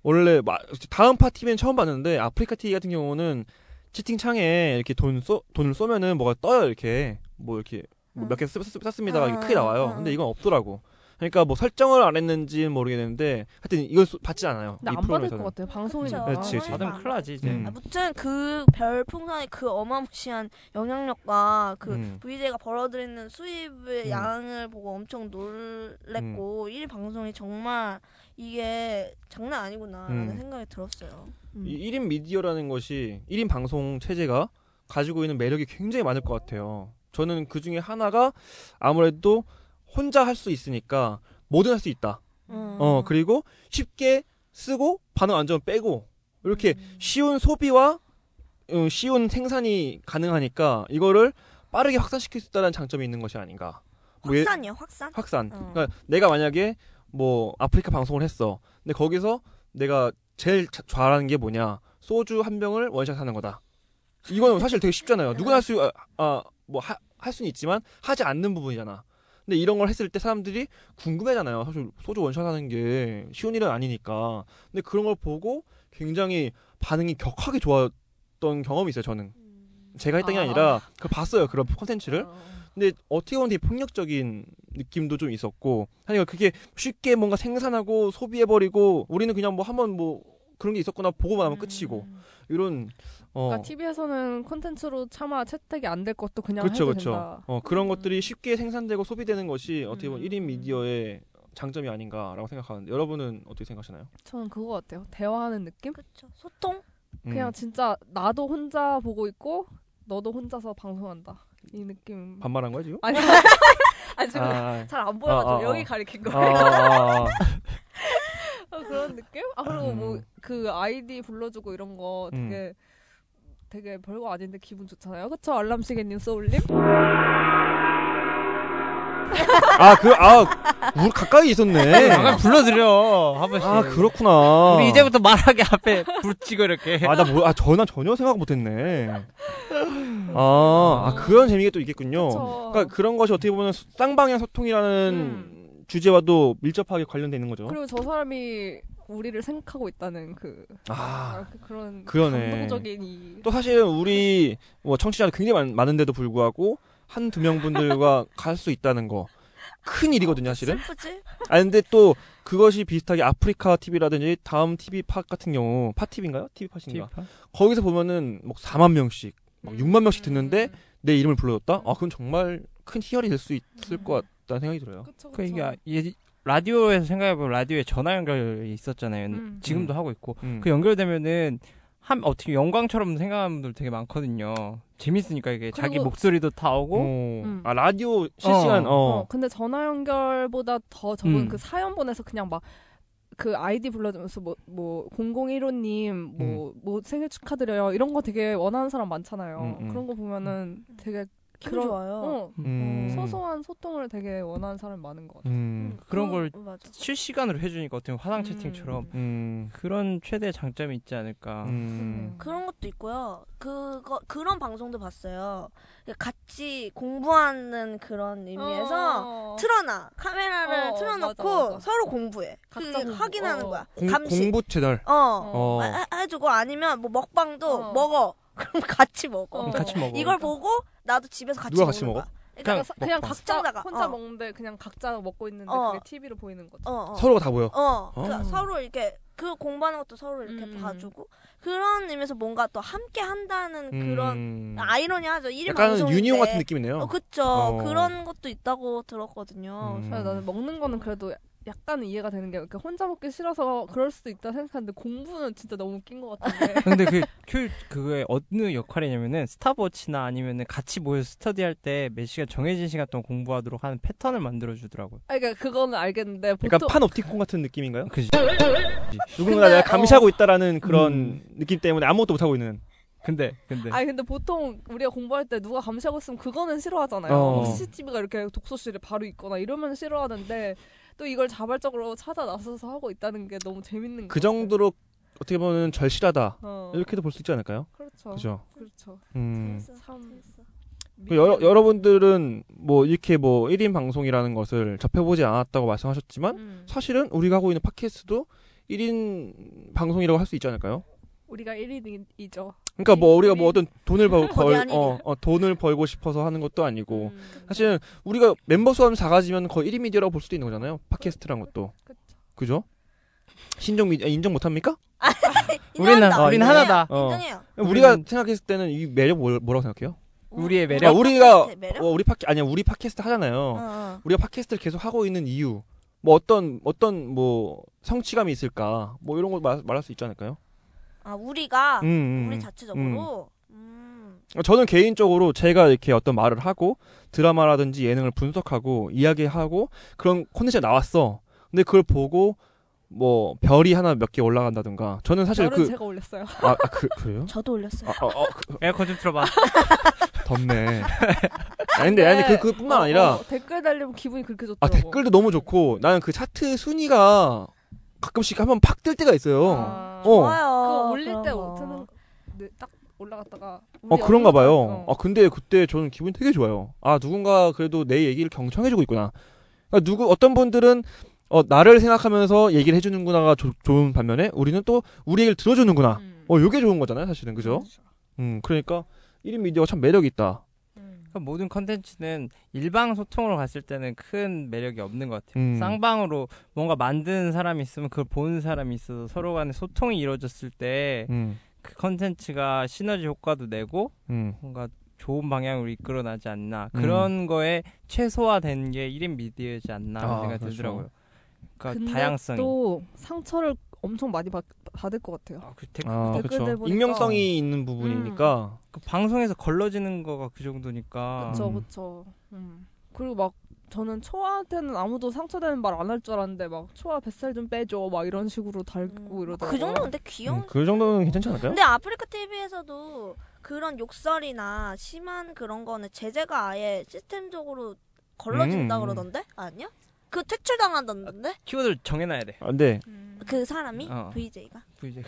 원래 마- 다음 파티면 처음 봤는데 아프리카 TV 같은 경우는 채팅창에 이렇게 돈 쏘, 돈을 쏘면은 뭐가 떠요 이렇게 뭐 이렇게 응. 몇개 썼습니다가 아, 이렇게 크게 나와요. 아, 근데 아. 이건 없더라고. 그러니까 뭐 설정을 안 했는지는 모르겠는데 하여튼 쏘- 받지 않아요. 근데 이안 받을 프로그램에서는. 것 같아요. 방송이니까. 그치. 받으면 큰일 나지 이제. 음. 아, 무튼 그 별풍선의 그 어마무시한 영향력과 그 음. VJ가 벌어들이는 수입의 음. 양을 보고 엄청 놀랬고 일 방송이 정말 이게 장난 아니구나라는 음. 생각이 들었어요. 음. 이 1인 미디어라는 것이 1인 방송 체제가 가지고 있는 매력이 굉장히 많을 것 같아요. 저는 그 중에 하나가 아무래도 혼자 할 수 있으니까 뭐든 할 수 있다. 음. 어, 그리고 쉽게 쓰고 반응 안 좋으면 빼고 이렇게 음. 쉬운 소비와 어, 쉬운 생산이 가능하니까 이거를 빠르게 확산시킬 수 있다는 장점이 있는 것이 아닌가. 뭐 예- 확산이요, 확산? 확산. 어. 그러니까 내가 만약에 뭐 아프리카 방송을 했어. 근데 거기서 내가 제일 자- 잘하는 게 뭐냐? 소주 한 병을 원샷 하는 거다. 이거는 사실 되게 쉽잖아요. 누구나 할 수, 아, 뭐, 하, 할 수는 있지만, 하지 않는 부분이잖아. 근데 이런 걸 했을 때 사람들이 궁금해잖아요. 사실 소주 원샷 하는 게 쉬운 일은 아니니까. 근데 그런 걸 보고 굉장히 반응이 격하게 좋았던 경험이 있어요, 저는. 제가 했던 게 아. 아니라, 그 봤어요, 그런 콘텐츠를. 어. 근데 어떻게 보면 되게 폭력적인 느낌도 좀 있었고 하니까 그게 쉽게 뭔가 생산하고 소비해버리고 우리는 그냥 뭐 한번 뭐 그런 게 있었구나 보고만 하면 끝이고 음. 이런 어 그러니까 TV에서는 콘텐츠로 차마 채택이 안 될 것도 그냥 그쵸 해도 그쵸 된다. 어 그런 음. 것들이 쉽게 생산되고 소비되는 것이 어떻게 보면 음. 1인 미디어의 장점이 아닌가라고 생각하는데 여러분은 어떻게 생각하시나요? 저는 그거 같아요. 대화하는 느낌? 그쵸. 소통? 음. 그냥 진짜 나도 혼자 보고 있고 너도 혼자서 방송한다. 이 느낌. 반말한 거야 지금? 아니, 아니 지금 아, 잘안 보여가지고 아, 아, 아. 여기 가리킨 아, 거예요. 아, 아. 어, 그런 느낌? 아 그리고 뭐 음. 그 아이디 불러주고 이런 거 음. 되게 되게 별거 아닌데 기분 좋잖아요. 그쵸? 알람 시계님 소울님? 아, 그, 아, 우리 가까이 있었네. 잠깐 불러드려 한 번씩. 아, 그렇구나. 우리 이제부터 말하게 앞에 붙이고 이렇게. 아, 나 뭐, 아, 전화 전혀 생각 못 했네. 아, 아, 그런 재미가 또 있겠군요. 그쵸. 그러니까 그런 것이 어떻게 보면 쌍방향 소통이라는 음. 주제와도 밀접하게 관련돼 있는 거죠. 그리고 저 사람이 우리를 생각하고 있다는 그 아, 그- 그런 그러네. 감동적인 이 또 사실은 우리 뭐 청취자도 굉장히 많, 많은데도 불구하고 한두 명 분들과 갈 수 있다는 거. 큰 일이거든요, 사실은. 슬프지? 아, 근데 또 그것이 비슷하게 아프리카 TV라든지 다음 TV 팟 같은 경우, 팟 TV인가요? TV 팟인가? 거기서 보면은 뭐 4만 명씩, 막 6만 명씩 듣는데 내 이름을 불러줬다? 아, 그건 정말 큰 희열이 될 수 있을 것 같다는 생각이 들어요. 그쵸, 그 그쵸. 이게 예- 라디오에서 생각해보면 라디오에 전화 연결이 있었잖아요. 음. 지금도 음. 하고 있고 음. 그 연결되면은 한 어떻게 영광처럼 생각하는 분들 되게 많거든요. 재밌으니까 이게 자기 목소리도 다 오고 어, 음. 아 라디오 실시간 어. 어, 어, 근데 전화 연결보다 더 저분 음. 그 사연 보내서 그냥 막 그 아이디 불러주면서 뭐 뭐 001호님 뭐뭐 생일 축하드려요 이런 거 되게 원하는 사람 많잖아요. 음, 음. 그런 거 보면은 되게 기분 그런- 좋아요. 어, 음. 소소한 소통을 되게 원하는 사람이 많은 것 같아요. 음. 그런 걸 어, 맞아. 실시간으로 해주니까 어떻게 보면 화상 채팅처럼 음. 그런 최대 장점이 있지 않을까. 음. 그런 것도 있고요. 그거 그런 방송도 봤어요. 같이 공부하는 그런 의미에서 어. 틀어놔 카메라를 어, 틀어놓고 맞아, 맞아. 서로 공부해. 각자 그 공부. 확인하는 어. 거야. 공, 감식. 공부 채널. 어. 어. 해- 해주고 아니면 뭐 먹방도 어. 먹어. 그럼 같이 먹어. 어. 같이 먹어. 이걸 보고 나도 집에서 같이 누가 먹는 같이 먹어? 거야. 그냥, 그러니까 그냥 먹방. 각자 시청자가, 혼자 어. 먹는데 그냥 각자 먹고 있는데 어. 그게 TV로 보이는 거죠. 어, 어. 서로가 다 보여. 어, 어. 그 서로 이렇게 그 공부하는 것도 서로 이렇게 음. 봐주고 그런 의미에서 뭔가 또 함께 한다는 그런 음. 아이러니하죠. 일일 약간 방송인데. 유니온 같은 느낌이네요. 어, 그쵸. 어. 그런 것도 있다고 들었거든요. 음. 그래서 나는 먹는 거는 그래도 약간은 이해가 되는 게 그러니까 혼자 먹기 싫어서 그럴 수도 있다 생각하는데 공부는 진짜 너무 웃긴 것 같은데. 근데 그 효율 그거의 어느 역할이냐면은 스탑워치나 아니면은 같이 모여서 스터디할 때 몇 시간 정해진 시간 동안 공부하도록 하는 패턴을 만들어 주더라고요. 아 그러니까 그거는 알겠는데 보통 약간 판옵티콘 같은 느낌인가요? 그지? 누군가 근데, 내가 감시하고 있다라는 그런 음. 느낌 때문에 아무것도 못 하고 있는. 근데 근데 아니 근데 보통 우리가 공부할 때 누가 감시하고 있으면 그거는 싫어하잖아요. 어. 뭐 CCTV가 이렇게 독서실에 바로 있거나 이러면 싫어하는데 또 이걸 자발적으로 찾아 나서서 하고 있다는 게 너무 재밌는 그것 같아요. 정도로 어떻게 보면 절실하다. 어. 이렇게도 볼 수 있지 않을까요? 그렇죠. 그죠? 그렇죠. 음. 참그 여러, 여러분들은 뭐 이렇게 뭐 1인 방송이라는 것을 접해보지 않았다고 말씀하셨지만 음. 사실은 우리가 하고 있는 팟캐스트도 1인 방송이라고 할 수 있지 않을까요? 우리가 1인이죠. 그러니까 뭐 우리가 뭐 어떤 돈을 벌, 벌 어, 어, 돈을 벌고 싶어서 하는 것도 아니고 음. 사실은 우리가 멤버 수가 작아지면 거의 1인 미디어라고 볼 수도 있는 거잖아요. 팟캐스트란 것도. 그쵸. 그죠? 신종 미디어 인정 못 합니까? 우리는 인정합니다. 우리는. 하나다. 어. 인정해요. 우리가 우리는- 생각했을 때는 이 매력 뭐, 뭐라고 생각해요? 우리의 매력? 그러니까 우리가 매력? 어, 우리 팟캐 아니야 우리 팟캐스트 하잖아요. 어, 어. 우리가 팟캐스트를 계속 하고 있는 이유, 뭐 어떤 어떤 뭐 성취감이 있을까, 뭐 이런 거 말, 말할 수 있지 않을까요? 아 우리가 음, 음, 우리 음. 자체적으로 음. 저는 개인적으로 제가 이렇게 어떤 말을 하고 드라마라든지 예능을 분석하고 이야기하고 그런 콘텐츠가 나왔어. 근데 그걸 보고 뭐 별이 하나 몇 개 올라간다든가. 저는 사실 그 제가 올렸어요. 아, 아, 그, 그래요? 저도 올렸어요. 아, 어, 어, 그, 에어컨 좀 틀어봐. 덥네. 아니, 근데, 아니, 그, 그뿐만 어, 아니라, 어, 댓글 달리면 기분이 그렇게 좋더라고. 아, 댓글도 너무 좋고, 나는 그 차트 순위가 가끔씩 한번 팍 뜰 때가 있어요. 아, 어. 좋아요. 그거 올릴 때. 트는 네, 딱 올라갔다가 어, 우리 그런가 봐요. 어. 아, 근데 그때 저는 기분이 되게 좋아요. 아, 누군가 그래도 내 얘기를 경청해주고 있구나. 그러니까 누구, 어떤 분들은, 어, 나를 생각하면서 얘기를 해주는구나가 조- 좋은 반면에, 우리는 또 우리 얘기를 들어주는구나. 음. 어, 요게 좋은 거잖아요, 사실은. 그죠? 음, 그러니까, 1인 미디어가 참 매력이 있다. 음. 그러니까 모든 컨텐츠는 일방 소통으로 갔을 때는 큰 매력이 없는 것 같아요. 음. 쌍방으로 뭔가 만드는 사람이 있으면 그걸 보는 사람이 있어서 서로 간에 소통이 이루어졌을 때그 음, 컨텐츠가 시너지 효과도 내고 음. 뭔가 좋은 방향으로 이끌어나지 않나 음. 그런 거에 최소화된 게 1인 미디어지 않나 아, 생각이 그렇죠. 들더라고요. 그러니까 근데 다양성이. 또 상처를 엄청 많이 받, 받을 것 같아요. 아, 그 댓- 아, 댓글들 그쵸. 보니까. 익명성이 있는 부분이니까. 그 방송에서 걸러지는 거가 그 정도니까. 그쵸 음. 그쵸. 음. 그리고 막 저는 초아한테는 아무도 상처되는 말 안 할 줄 알았는데 막 초아 뱃살 좀 빼줘 막 이런 식으로 달고 이러더라고요. 그 정도 근데 귀여운. 음, 그 정도는 괜찮지 않을까요? 근데 아프리카 TV에서도 그런 욕설이나 심한 그런 거는 제재가 아예 시스템적으로 걸러진다 음. 그러던데 아니야? 그 퇴출당한다던데? 키워드를 정해놔야 돼. 아, 근데, 음. 그 사람이 어. VJ가. 이제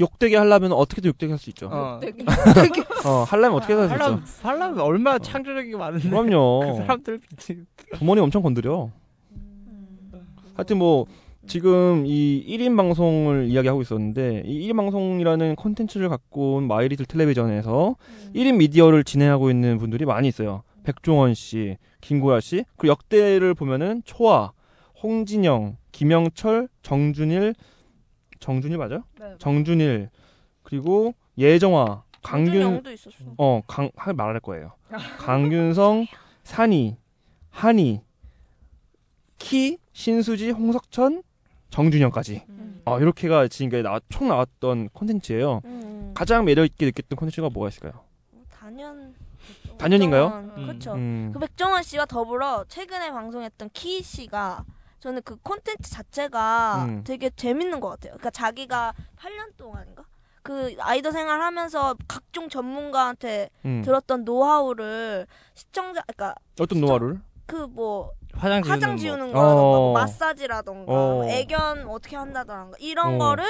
욕되게 하려면 어떻게든 욕되게 할 수 있죠. 어, 어. 되게 하려면 어떻게 할수 하려면 있죠. 하려면 얼마나 창조적인 게 많은데. 그 그럼요. 사람들 지금 부모님 엄청 건드려. 음. 하여튼 뭐, 지금 이 1인 방송을 이야기하고 있었는데, 이 1인 방송이라는 콘텐츠를 갖고 온 마이리틀 텔레비전에서 음. 1인 미디어를 진행하고 있는 분들이 많이 있어요. 백종원 씨, 김고야 씨, 그리고 역대를 보면은 초아, 홍진영, 김영철, 정준일, 정준일 맞아? 네. 정준일, 그리고 예정화, 강균, 있었어. 어, 강, 말할 거예요. 강균성, 산이, 한이, 키, 신수지, 홍석천, 정준영까지. 음. 어, 이렇게가 지금까지 나 총 나왔던 콘텐츠예요. 음. 가장 매력 있게 느꼈던 콘텐츠가 뭐가 있을까요? 음. 그렇죠. 음. 그 백종원 씨와 더불어 최근에 방송했던 키 씨가 저는 그 콘텐츠 자체가 음. 되게 재밌는 것 같아요. 그러니까 자기가 8년 동안인가 그 아이돌 생활하면서 각종 전문가한테 음. 들었던 노하우를 시청자, 그러니까 어떤 시청- 노하우를? 그 뭐 화장 지우는 화장 뭐. 지우는 거 라던가 어. 뭐 마사지라던가 어. 뭐 애견 어떻게 한다던가 이런 어. 거를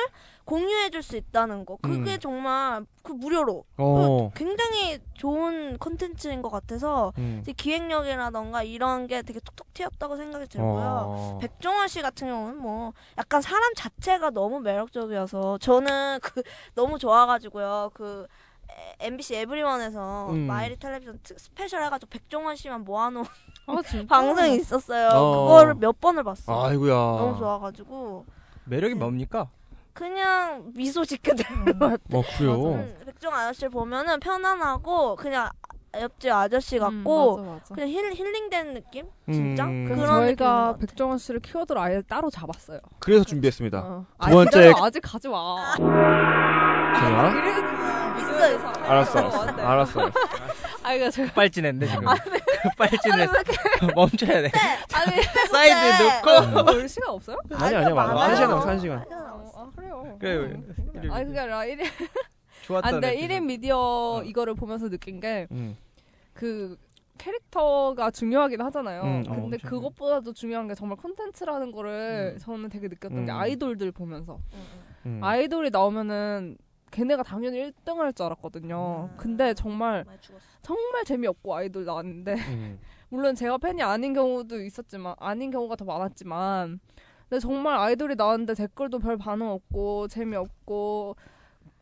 공유해줄 수 있다는 거 그게 음. 정말 그 무료로 어. 굉장히 좋은 콘텐츠인 것 같아서 음. 기획력이라던가 이런 게 되게 톡톡 튀었다고 생각이 들고요. 어. 백종원 씨 같은 경우는 뭐 약간 사람 자체가 너무 매력적이어서 저는 그 너무 좋아가지고요. 그 에- MBC 에브리원에서 음. 마이리 텔레비전 특- 스페셜 해가지고 백종원 씨만 모아놓은 아. 방송이 있었어요. 어. 그거를 몇 번을 봤어. 아이고야. 너무 좋아가지고 매력이 뭡니까? 그냥 미소 짓게 되는 것 같아. 어, 그래요. 음, 백종 아저씨를 보면은 편안하고 그냥 옆집 아저씨 같고 음, 맞아, 맞아. 그냥 힐, 힐링되는 느낌? 진짜? 음, 그래서 그런 저희가. 백종원 씨를 키워드로 아예 따로 잡았어요. 그래서 준비했습니다. 어. 두 아니, 번째- 아직 가지 마. 제가 있어, 있어. 알았어, 알았어. 알았어. 아 이거 제가 급발진했네 지금. 급발진을 멈춰야 돼. 아니 사이드 놓고. 볼 시간 없어요? 아니 아니야, 맞아. 한 시간 남았어, 한 시간. 어, 아 그래요. 그래, 음. 그래. 아니 그게 아니라 1인 좋았던. 아, 근데 에피소드. 1인 미디어 이거를 보면서 느낀 게 음. 그 캐릭터가 중요하긴 하잖아요. 음, 어, 근데. 그것보다도 중요한 게 정말 콘텐츠라는 거를 음. 저는 되게 느꼈던 음. 게 아이돌들 보면서 음. 아이돌이 나오면은 걔네가 당연히 1등 할 줄 알았거든요. 근데 정말. 정말 재미없고 아이돌 나왔는데 음. 물론 제가 팬이 아닌 경우도 있었지만 아닌 경우가 더 많았지만 근데 정말 아이돌이 나왔는데 댓글도 별 반응 없고 재미없고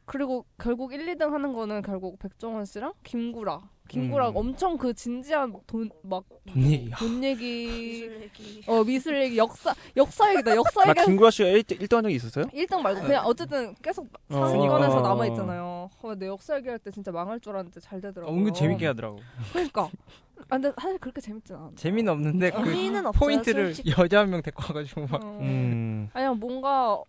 그리고 결국 1, 2등 하는 거는 결국 백종원 씨랑 김구라 김구라 음. 엄청 그 진지한 돈막 돈 얘기. 돈 얘기. 어 미술 얘기 역사 역사 얘기다 역사 나 얘기 김구라 씨가 1등 한 적이 있었어요? 1등 말고 그냥 어쨌든 계속 어. 상위권에서 어. 남아 있잖아요. 어, 내 역사 얘기할 때 진짜 망할 줄 알았는데 잘 되더라고요. 은근 재밌게 하더라고. 그러니까. 아, 근데 사실 그렇게 재밌진 않아. 재미는 없는데 그 재미는 없어요, 포인트를 솔직히. 여자 한 명 데리고 와가지고 막. 어. 음. 아니야 뭔가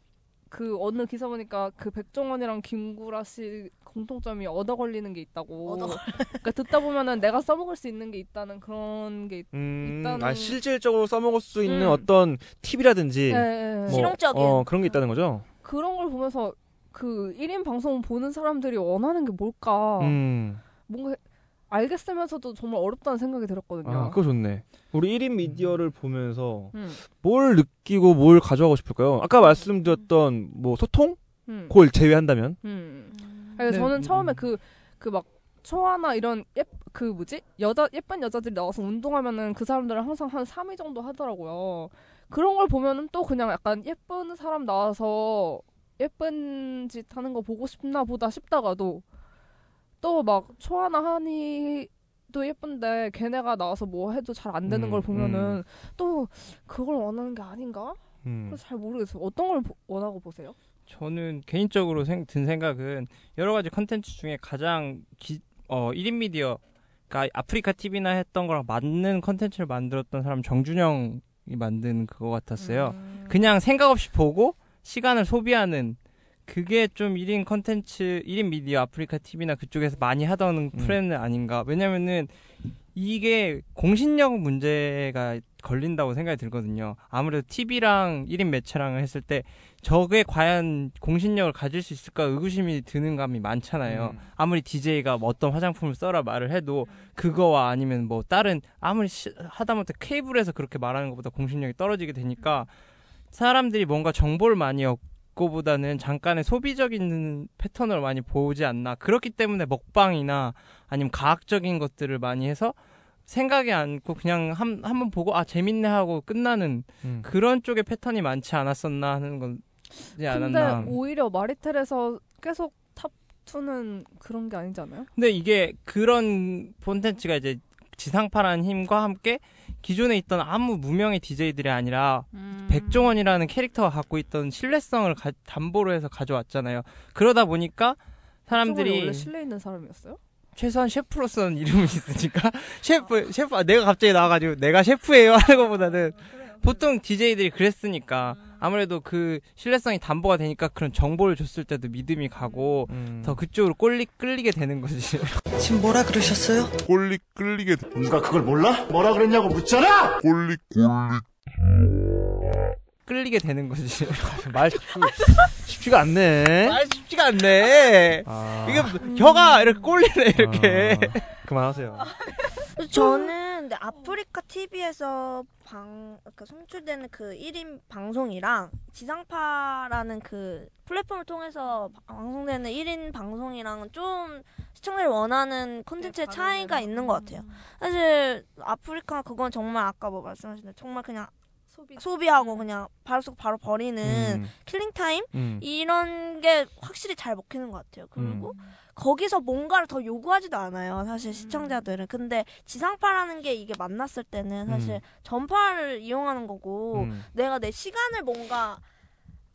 그 어느 기사 보니까 그 백종원이랑 김구라 씨 공통점이 얻어 걸리는 게 있다고. 얻어 그러니까 듣다 보면은 내가 써먹을 수 있는 게 있다는 그런 게. 있... 음, 일단은- 아, 실질적으로 써먹을 수 있는 음. 어떤 팁이라든지 예. 뭐, 실용적인. 어, 그런 게 있다는 거죠. 그런 걸 보면서 그 1인 방송 보는 사람들이 원하는 게 뭘까. 음. 뭔가 알겠으면서도 정말 어렵다는 생각이 들었거든요. 아, 그거 좋네. 우리 1인 미디어를 보면서 음, 뭘 느끼고 뭘 가져가고 싶을까요? 아까 말씀드렸던 뭐 소통? 음, 그걸 제외한다면? 음. 네, 저는 음, 처음에 음. 그그막 초아나 이런 예 그 뭐지 여자 예쁜 여자들이 나와서 운동하면은 그 사람들은 항상 한 3위 정도 하더라고요. 그런 걸 보면은 또 그냥 약간 예쁜 사람 나와서 예쁜 짓 하는 거 보고 싶나 보다 싶다가도 또 막 초아나 하니도 예쁜데 걔네가 나와서 뭐 해도 잘 안 되는 음, 걸 보면은 또 그걸 원하는 게 아닌가? 음. 그래서 잘 모르겠어요. 어떤 걸 보- 원하고 보세요? 저는 개인적으로 생, 든 생각은 여러 가지 컨텐츠 중에 가장 기, 어, 1인 미디어, 그러니까 아프리카 TV나 했던 거랑 맞는 컨텐츠를 만들었던 사람 정준영이 만든 그거 같았어요. 음. 그냥 생각 없이 보고 시간을 소비하는 그게 좀 1인 컨텐츠, 1인 미디어 아프리카 TV나 그쪽에서 많이 하던 음. 프레임은 아닌가. 왜냐면은 이게 공신력 문제가 걸린다고 생각이 들거든요. 아무래도 TV랑 1인 매체랑을 했을 때 저게 과연 공신력을 가질 수 있을까 의구심이 드는 감이 많잖아요. 음. 아무리 DJ가 뭐 어떤 화장품을 써라 말을 해도 그거와 아니면 뭐 다른 아무리 시- 하다못해 케이블에서 그렇게 말하는 것보다 공신력이 떨어지게 되니까 사람들이 뭔가 정보를 많이 얻고보다는 잠깐의 소비적인 패턴을 많이 보지 않나 그렇기 때문에 먹방이나 아니면 과학적인 것들을 많이 해서 생각이 않고 그냥 한 한 번 보고 아 재밌네 하고 끝나는 음. 그런 쪽의 패턴이 많지 않았었나 하는 건지 근데 않았나. 오히려 마리텔에서 계속 탑2는 그런 게 아니지 않아요? 근데 이게 그런 콘텐츠가 이제 지상파라는 힘과 함께 기존에 있던 아무 무명의 DJ들이 아니라 백종원이라는 캐릭터가 갖고 있던 신뢰성을 가- 담보로 해서 가져왔잖아요. 그러다 보니까 사람들이 원래 신뢰 있는 사람이었어요? 최소한 셰프로서는 이름이 있으니까 셰프 셰프 아, 내가 갑자기 나와가지고 내가 셰프예요 하는 것보다는 보통 DJ들이 그랬으니까 아무래도 그 신뢰성이 담보가 되니까 그런 정보를 줬을 때도 믿음이 가고 음. 더 그쪽으로 꼴리 끌리게 되는 거지. 지금 뭐라 그러셨어요? 꼴리 끌리게 누가 그걸 몰라? 뭐라 그랬냐고 묻잖아! 꼴리 끌리게 되는 거지. 말 자꾸 쉽지가 않네. 아 쉽지가 않네. 아. 이게 혀가 이렇게 꼴리네 이렇게. 아, 그만하세요. 그래서 저는 근데 아프리카 TV에서 방, 그 송출되는 그 1인 방송이랑 지상파라는 그 플랫폼을 통해서 방송되는 1인 방송이랑은 좀 시청자를 원하는 콘텐츠의 차이가 있는 것 같아요. 사실 아프리카 그건 정말 아까 뭐 말씀하신 대로 정말 그냥 소비. 소비 하고 그냥 바로 속 바로 버리는 음. killing time 음. 이런 게 확실히 잘 먹히는 것 같아요. 그리고 거기서 뭔가를 더 요구하지도 않아요. 사실 시청자들은. 근데 지상파라는 게 이게 만났을 때는 사실 음. 전파를 이용하는 거고 음. 내가 내 시간을 뭔가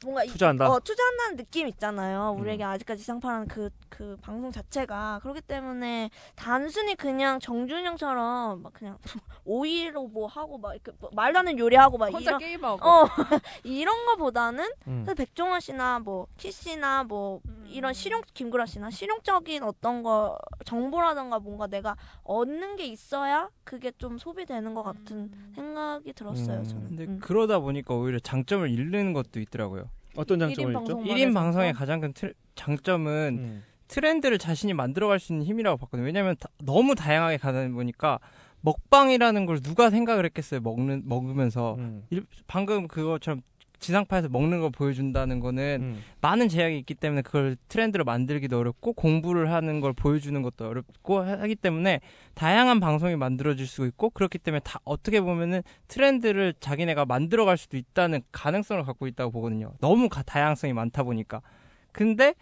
뭔가 이- 투자한다. 어, 투자한다는 느낌 있잖아요. 음. 우리에게 아직까지 지상파라는 그, 그 방송 자체가. 그렇기 때문에 단순히 그냥 정준영처럼 막 그냥 오이로 뭐 하고 막 이렇게 뭐 말도 안 되는 요리하고 막 혼자 이런, 게임하고. 어, 이런 거보다는 음. 그래서 백종원 씨나 뭐 키씨나 뭐 음. 이런 실용 김구라 씨나 실용적인 어떤 거 정보라던가 뭔가 내가 얻는 게 있어야 그게 좀 소비되는 것 같은 음. 생각이 들었어요. 음. 저는. 근데 음. 그러다 보니까 오히려 장점을 잃는 것도 있더라고요. 어떤 일인 있죠? 방송. 1인 방송에서 방송의 또? 가장 큰 틀- 장점은 음. 트렌드를 자신이 만들어갈 수 있는 힘이라고 봤거든요. 왜냐하면 다- 너무 다양하게 가다 보니까 먹방이라는 걸 누가 생각을 했겠어요. 먹는 먹으면서 음. 일- 방금 그것처럼 지상파에서 먹는 걸 보여준다는 거는 음. 많은 제약이 있기 때문에 그걸 트렌드로 만들기도 어렵고 공부를 하는 걸 보여주는 것도 어렵고 하기 때문에 다양한 방송이 만들어질 수 있고 그렇기 때문에 다 어떻게 보면은 트렌드를 자기네가 만들어갈 수도 있다는 가능성을 갖고 있다고 보거든요. 너무 가- 다양성이 많다 보니까. 근데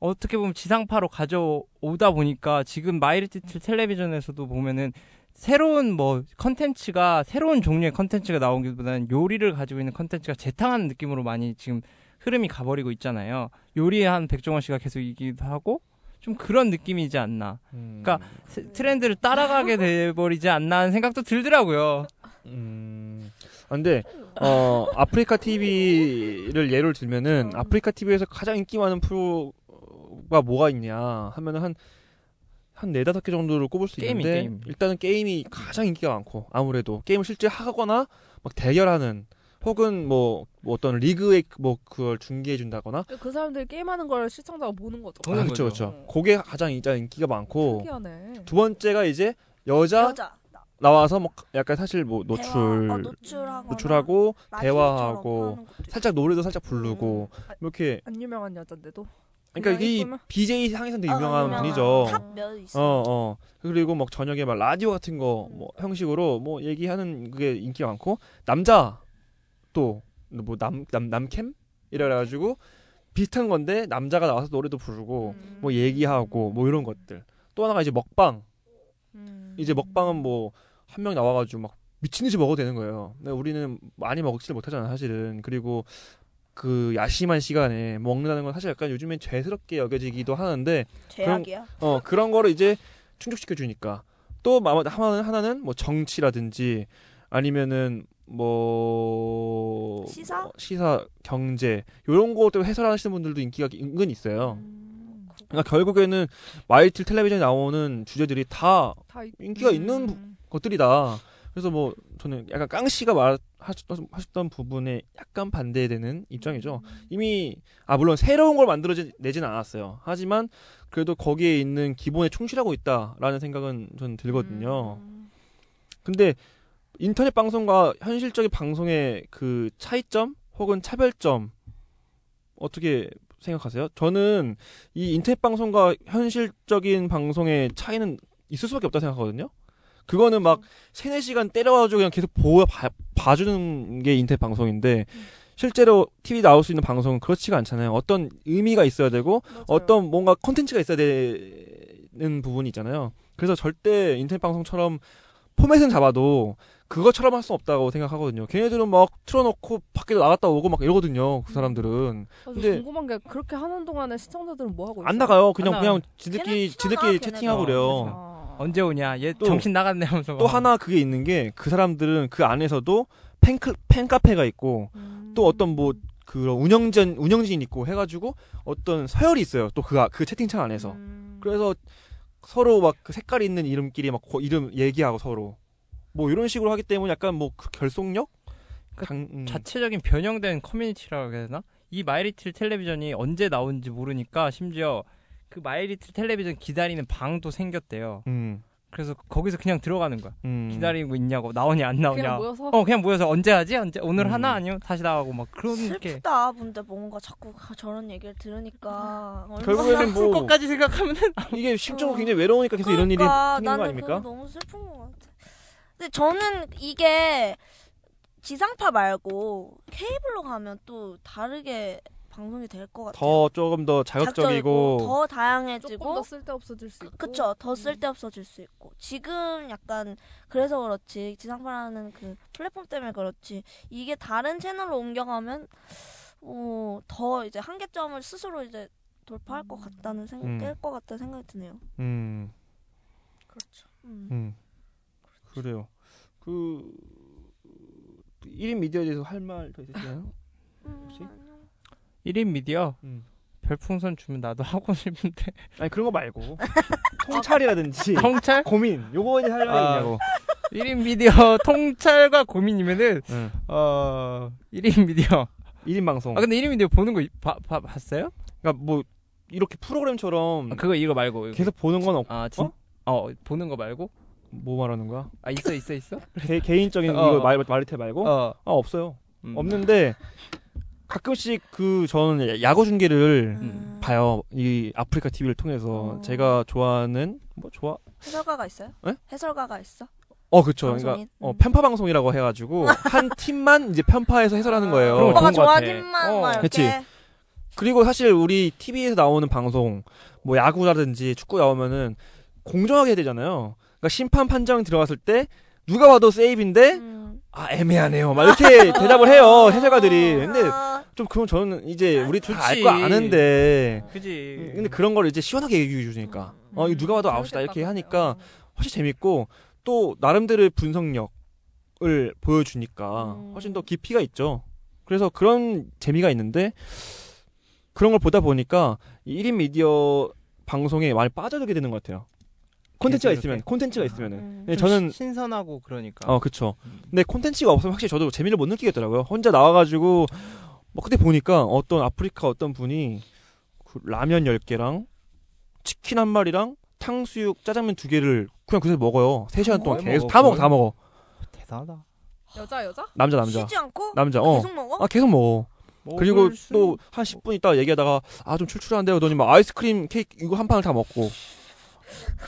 어떻게 보면 지상파로 가져오다 보니까 지금 마이 리틀 텔레비전에서도 보면은 새로운 뭐 컨텐츠가 새로운 종류의 컨텐츠가 나오기보다는 요리를 가지고 있는 컨텐츠가 재탕하는 느낌으로 많이 지금 흐름이 가버리고 있잖아요. 요리한 백종원 씨가 계속 이기도 하고 좀 그런 느낌이지 않나. 음. 그러니까 세- 트렌드를 따라가게 돼버리지 않나 하는 생각도 들더라고요. 음. 아, 근데 어 아프리카 TV를 예를 들면은 아프리카 TV에서 가장 인기 많은 프로가 뭐가 있냐 하면은 한 한 네다섯 개 정도를 꼽을 수 게임이, 있는데 게임. 일단은 게임이 가장 인기가 많고 아무래도 게임을 실제 하거나 막 대결하는 혹은 뭐, 뭐 어떤 리그에 뭐 그걸 중계해 준다거나 그 사람들이 게임하는 걸 시청자가 보는 거죠. 아, 그렇죠. 그렇죠 그게 가장 일단 인기가 많고 특이하네. 두 번째가 이제 여자, 여자 나와서 뭐 약간 사실 뭐 노출 대화, 어, 노출하고 대화하고 살짝 노래도 살짝 부르고 아, 이렇게 안 유명한 여잔데도. 그러니까 이? BJ 상에서도 있고. 유명한 어, 분이죠. 탑몇 있어. 어, 어. 그리고 막 저녁에 막 라디오 같은 거 뭐 형식으로 뭐 얘기하는 그게 인기가 많고 남자 또 뭐 남 남 남캠 이래 가지고 비슷한 건데 남자가 나와서 노래도 부르고 음. 뭐 얘기하고 뭐 이런 것들. 또 하나가 이제 먹방. 음. 이제 먹방은 뭐 한 명 나와 가지고 막 미친 듯이 먹어도 되는 거예요. 근데 우리는 많이 먹지를 못하잖아 사실은. 그리고 그 야심한 시간에 먹는다는 건 사실 약간 요즘엔 죄스럽게 여겨지기도 하는데 제약이야. 어 그런 거를 이제 충족시켜 주니까 또 마- 하나는 하나는 뭐 정치라든지 아니면은 뭐 시사? 어, 시사 경제 요런 것도 해설하시는 분들도 인기가 은근 있어요. 음. 그러니까 결국에는 마이틀 텔레비전에 나오는 주제들이 다다 이- 인기가 있는 음. 것들이다. 그래서 뭐 저는 약간 깡 씨가 말하셨던 하셨던 부분에 약간 반대되는 입장이죠. 이미 아 물론 새로운 걸 만들어 내지는 않았어요. 하지만 그래도 거기에 있는 기본에 충실하고 있다라는 생각은 저는 들거든요. 음. 근데 인터넷 방송과 현실적인 방송의 그 차이점 혹은 차별점 어떻게 생각하세요? 저는 이 인터넷 방송과 현실적인 방송의 차이는 있을 수밖에 없다 생각하거든요. 그거는 막 세네 시간 때려가지고 그냥 계속 보여 봐, 봐주는 게 인터넷 방송인데 실제로 TV 나올 수 있는 방송은 그렇지가 않잖아요. 어떤 의미가 있어야 되고 맞아요. 어떤 뭔가 컨텐츠가 있어야 되는 부분이 있잖아요. 그래서 절대 인터넷 방송처럼 포맷은 잡아도 그것처럼 할 수 없다고 생각하거든요. 걔네들은 막 틀어놓고 밖에 나갔다 오고 막 이러거든요. 그 사람들은 아, 저 근데- 궁금한 게 그렇게 하는 동안에 시청자들은 뭐 하고 있어요? 안 나가요. 그냥 안 그냥 나가요. 지들끼리 지들끼리 채팅하고. 그래요. 아. 언제 오냐? 얘 또- 정신 나갔네 하면서 또 막. 하나 그게 있는 게 그 사람들은 그 안에서도 팬클 팬카페가 있고 음. 또 어떤 뭐 그런 운영진 운영진 있고 해가지고 어떤 서열이 있어요. 또 그 그 채팅창 안에서 음. 그래서 서로 막 그 색깔 있는 이름끼리 막 고- 이름 얘기하고 서로 뭐 이런 식으로 하기 때문에 약간 뭐 그 결속력 그 강- 음. 자체적인 변형된 커뮤니티라고 해야 되나? 이 마이리틀 텔레비전이 언제 나온지 모르니까 심지어 그 마이리틀 텔레비전 기다리는 방도 생겼대요. 음, 그래서 거기서 그냥 들어가는 거야. 음. 기다리고 있냐고 나오냐 안 나오냐. 그냥 모여서 어 그냥 모여서 언제 하지? 언제 오늘 음. 하나 아니면 다시 나가고 막 그런 게. 슬프다. 근데 뭔가 자꾸 저런 얘기를 들으니까 얼마나 결국에는 뭐 것까지 생각하면은 이게 심적으로 어. 굉장히 외로우니까 계속 이런 일이 그러니까 생기는 거 나는 아닙니까? 너무 슬픈 것 같아. 근데 저는 이게 지상파 말고 케이블로 가면 또 다르게 방송이 될 것 같아요. 더 조금 더 자극적이고 더 조금 다양해지고 더 쓸데없어질 수 있고 그쵸 더 음. 쓸데없어질 수 있고 지금 약간 그래서 그렇지 지상파라는 그 플랫폼 때문에 그렇지 이게 다른 채널로 옮겨가면 어, 더 이제 한계점을 스스로 이제 돌파할 것 같다는 생각, 음. 깰것 같다는 생각이 드네요. 음, 그렇죠. 음. 음. 그래요. 그 1인 미디어에 대해서 할 말 더 있으시나요? 혹시? 음. 1인 미디어 음. 별풍선 주면 나도 하고 싶은데 아니 그런 거 말고 통찰이라든지 통찰? 고민 요거에 할 말이 아. 있냐고. 1인 미디어 통찰과 고민이면은 응. 어 1인 미디어 1인 방송. 아 근데 1인 미디어 보는 거 봐, 봐, 봤어요? 그러니까 뭐 이렇게 프로그램처럼 아, 그거 이거 말고 이거. 계속 보는 건 없. 아 진? 어? 보는 거 말고? 뭐 말하는 거야? 아 있어 있어 있어? 개, 개인적인 어, 이거 어. 말 마리텔 말고? 어 아 없어요. 음. 없는데 가끔씩 그 저는 야구 중계를 음. 봐요. 이 아프리카 TV를 통해서 어. 제가 좋아하는 뭐 좋아? 해설가가 있어요? 네? 해설가가 있어? 어 그쵸. 그러니까? 어, 음. 편파 방송이라고 해가지고 한 팀만 이제 편파해서 해설하는 거예요. 그런 거 오빠가 좋아하는. 팀만 어. 그치. 그리고 사실 우리 TV에서 나오는 방송, 뭐 야구라든지 축구 나오면은 공정하게 해야 되잖아요. 그러니까 심판 판정 들어갔을 때 누가 봐도 세이브인데 음. 아 애매하네요. 막 이렇게 대답을 해요 해설가들이. 근데 아, 좀 그건 저는 이제 우리 둘다알 그치. 거 아는데 그지 근데 그런 거를 이제 시원하게 얘기해 주니까 어 이거 누가 봐도 음, 아웃이다 이렇게 하니까. 훨씬 재밌고 또 나름대로의 분석력을 보여주니까 음. 훨씬 더 깊이가 있죠. 그래서 그런 재미가 있는데 그런 걸 보다 보니까 이 1인 미디어 방송에 많이 빠져들게 되는 것 같아요. 콘텐츠가 있으면. 콘텐츠가 있으면은. 음. 근데 저는 시- 신선하고 그러니까 어 그쵸. 근데 콘텐츠가 없으면 확실히 저도 재미를 못 느끼겠더라고요. 혼자 나와 가지고 뭐 그때 보니까 어떤 아프리카 어떤 분이 그 라면 10개랑 치킨 한 마리랑 탕수육 짜장면 두 개를 그냥 그래서 먹어요. 3시간 동안 어? 계속 다 먹어 다 먹어. 대단하다 여자 여자? 남자 남자. 쉬지 않고 남자 어. 계속 먹어? 아 계속 먹어. 그리고 수- 또한 10분 있다가 얘기하다가 아 좀 출출한데요. 그러더니 막 아이스크림 케이크 이거 한 판을 다 먹고.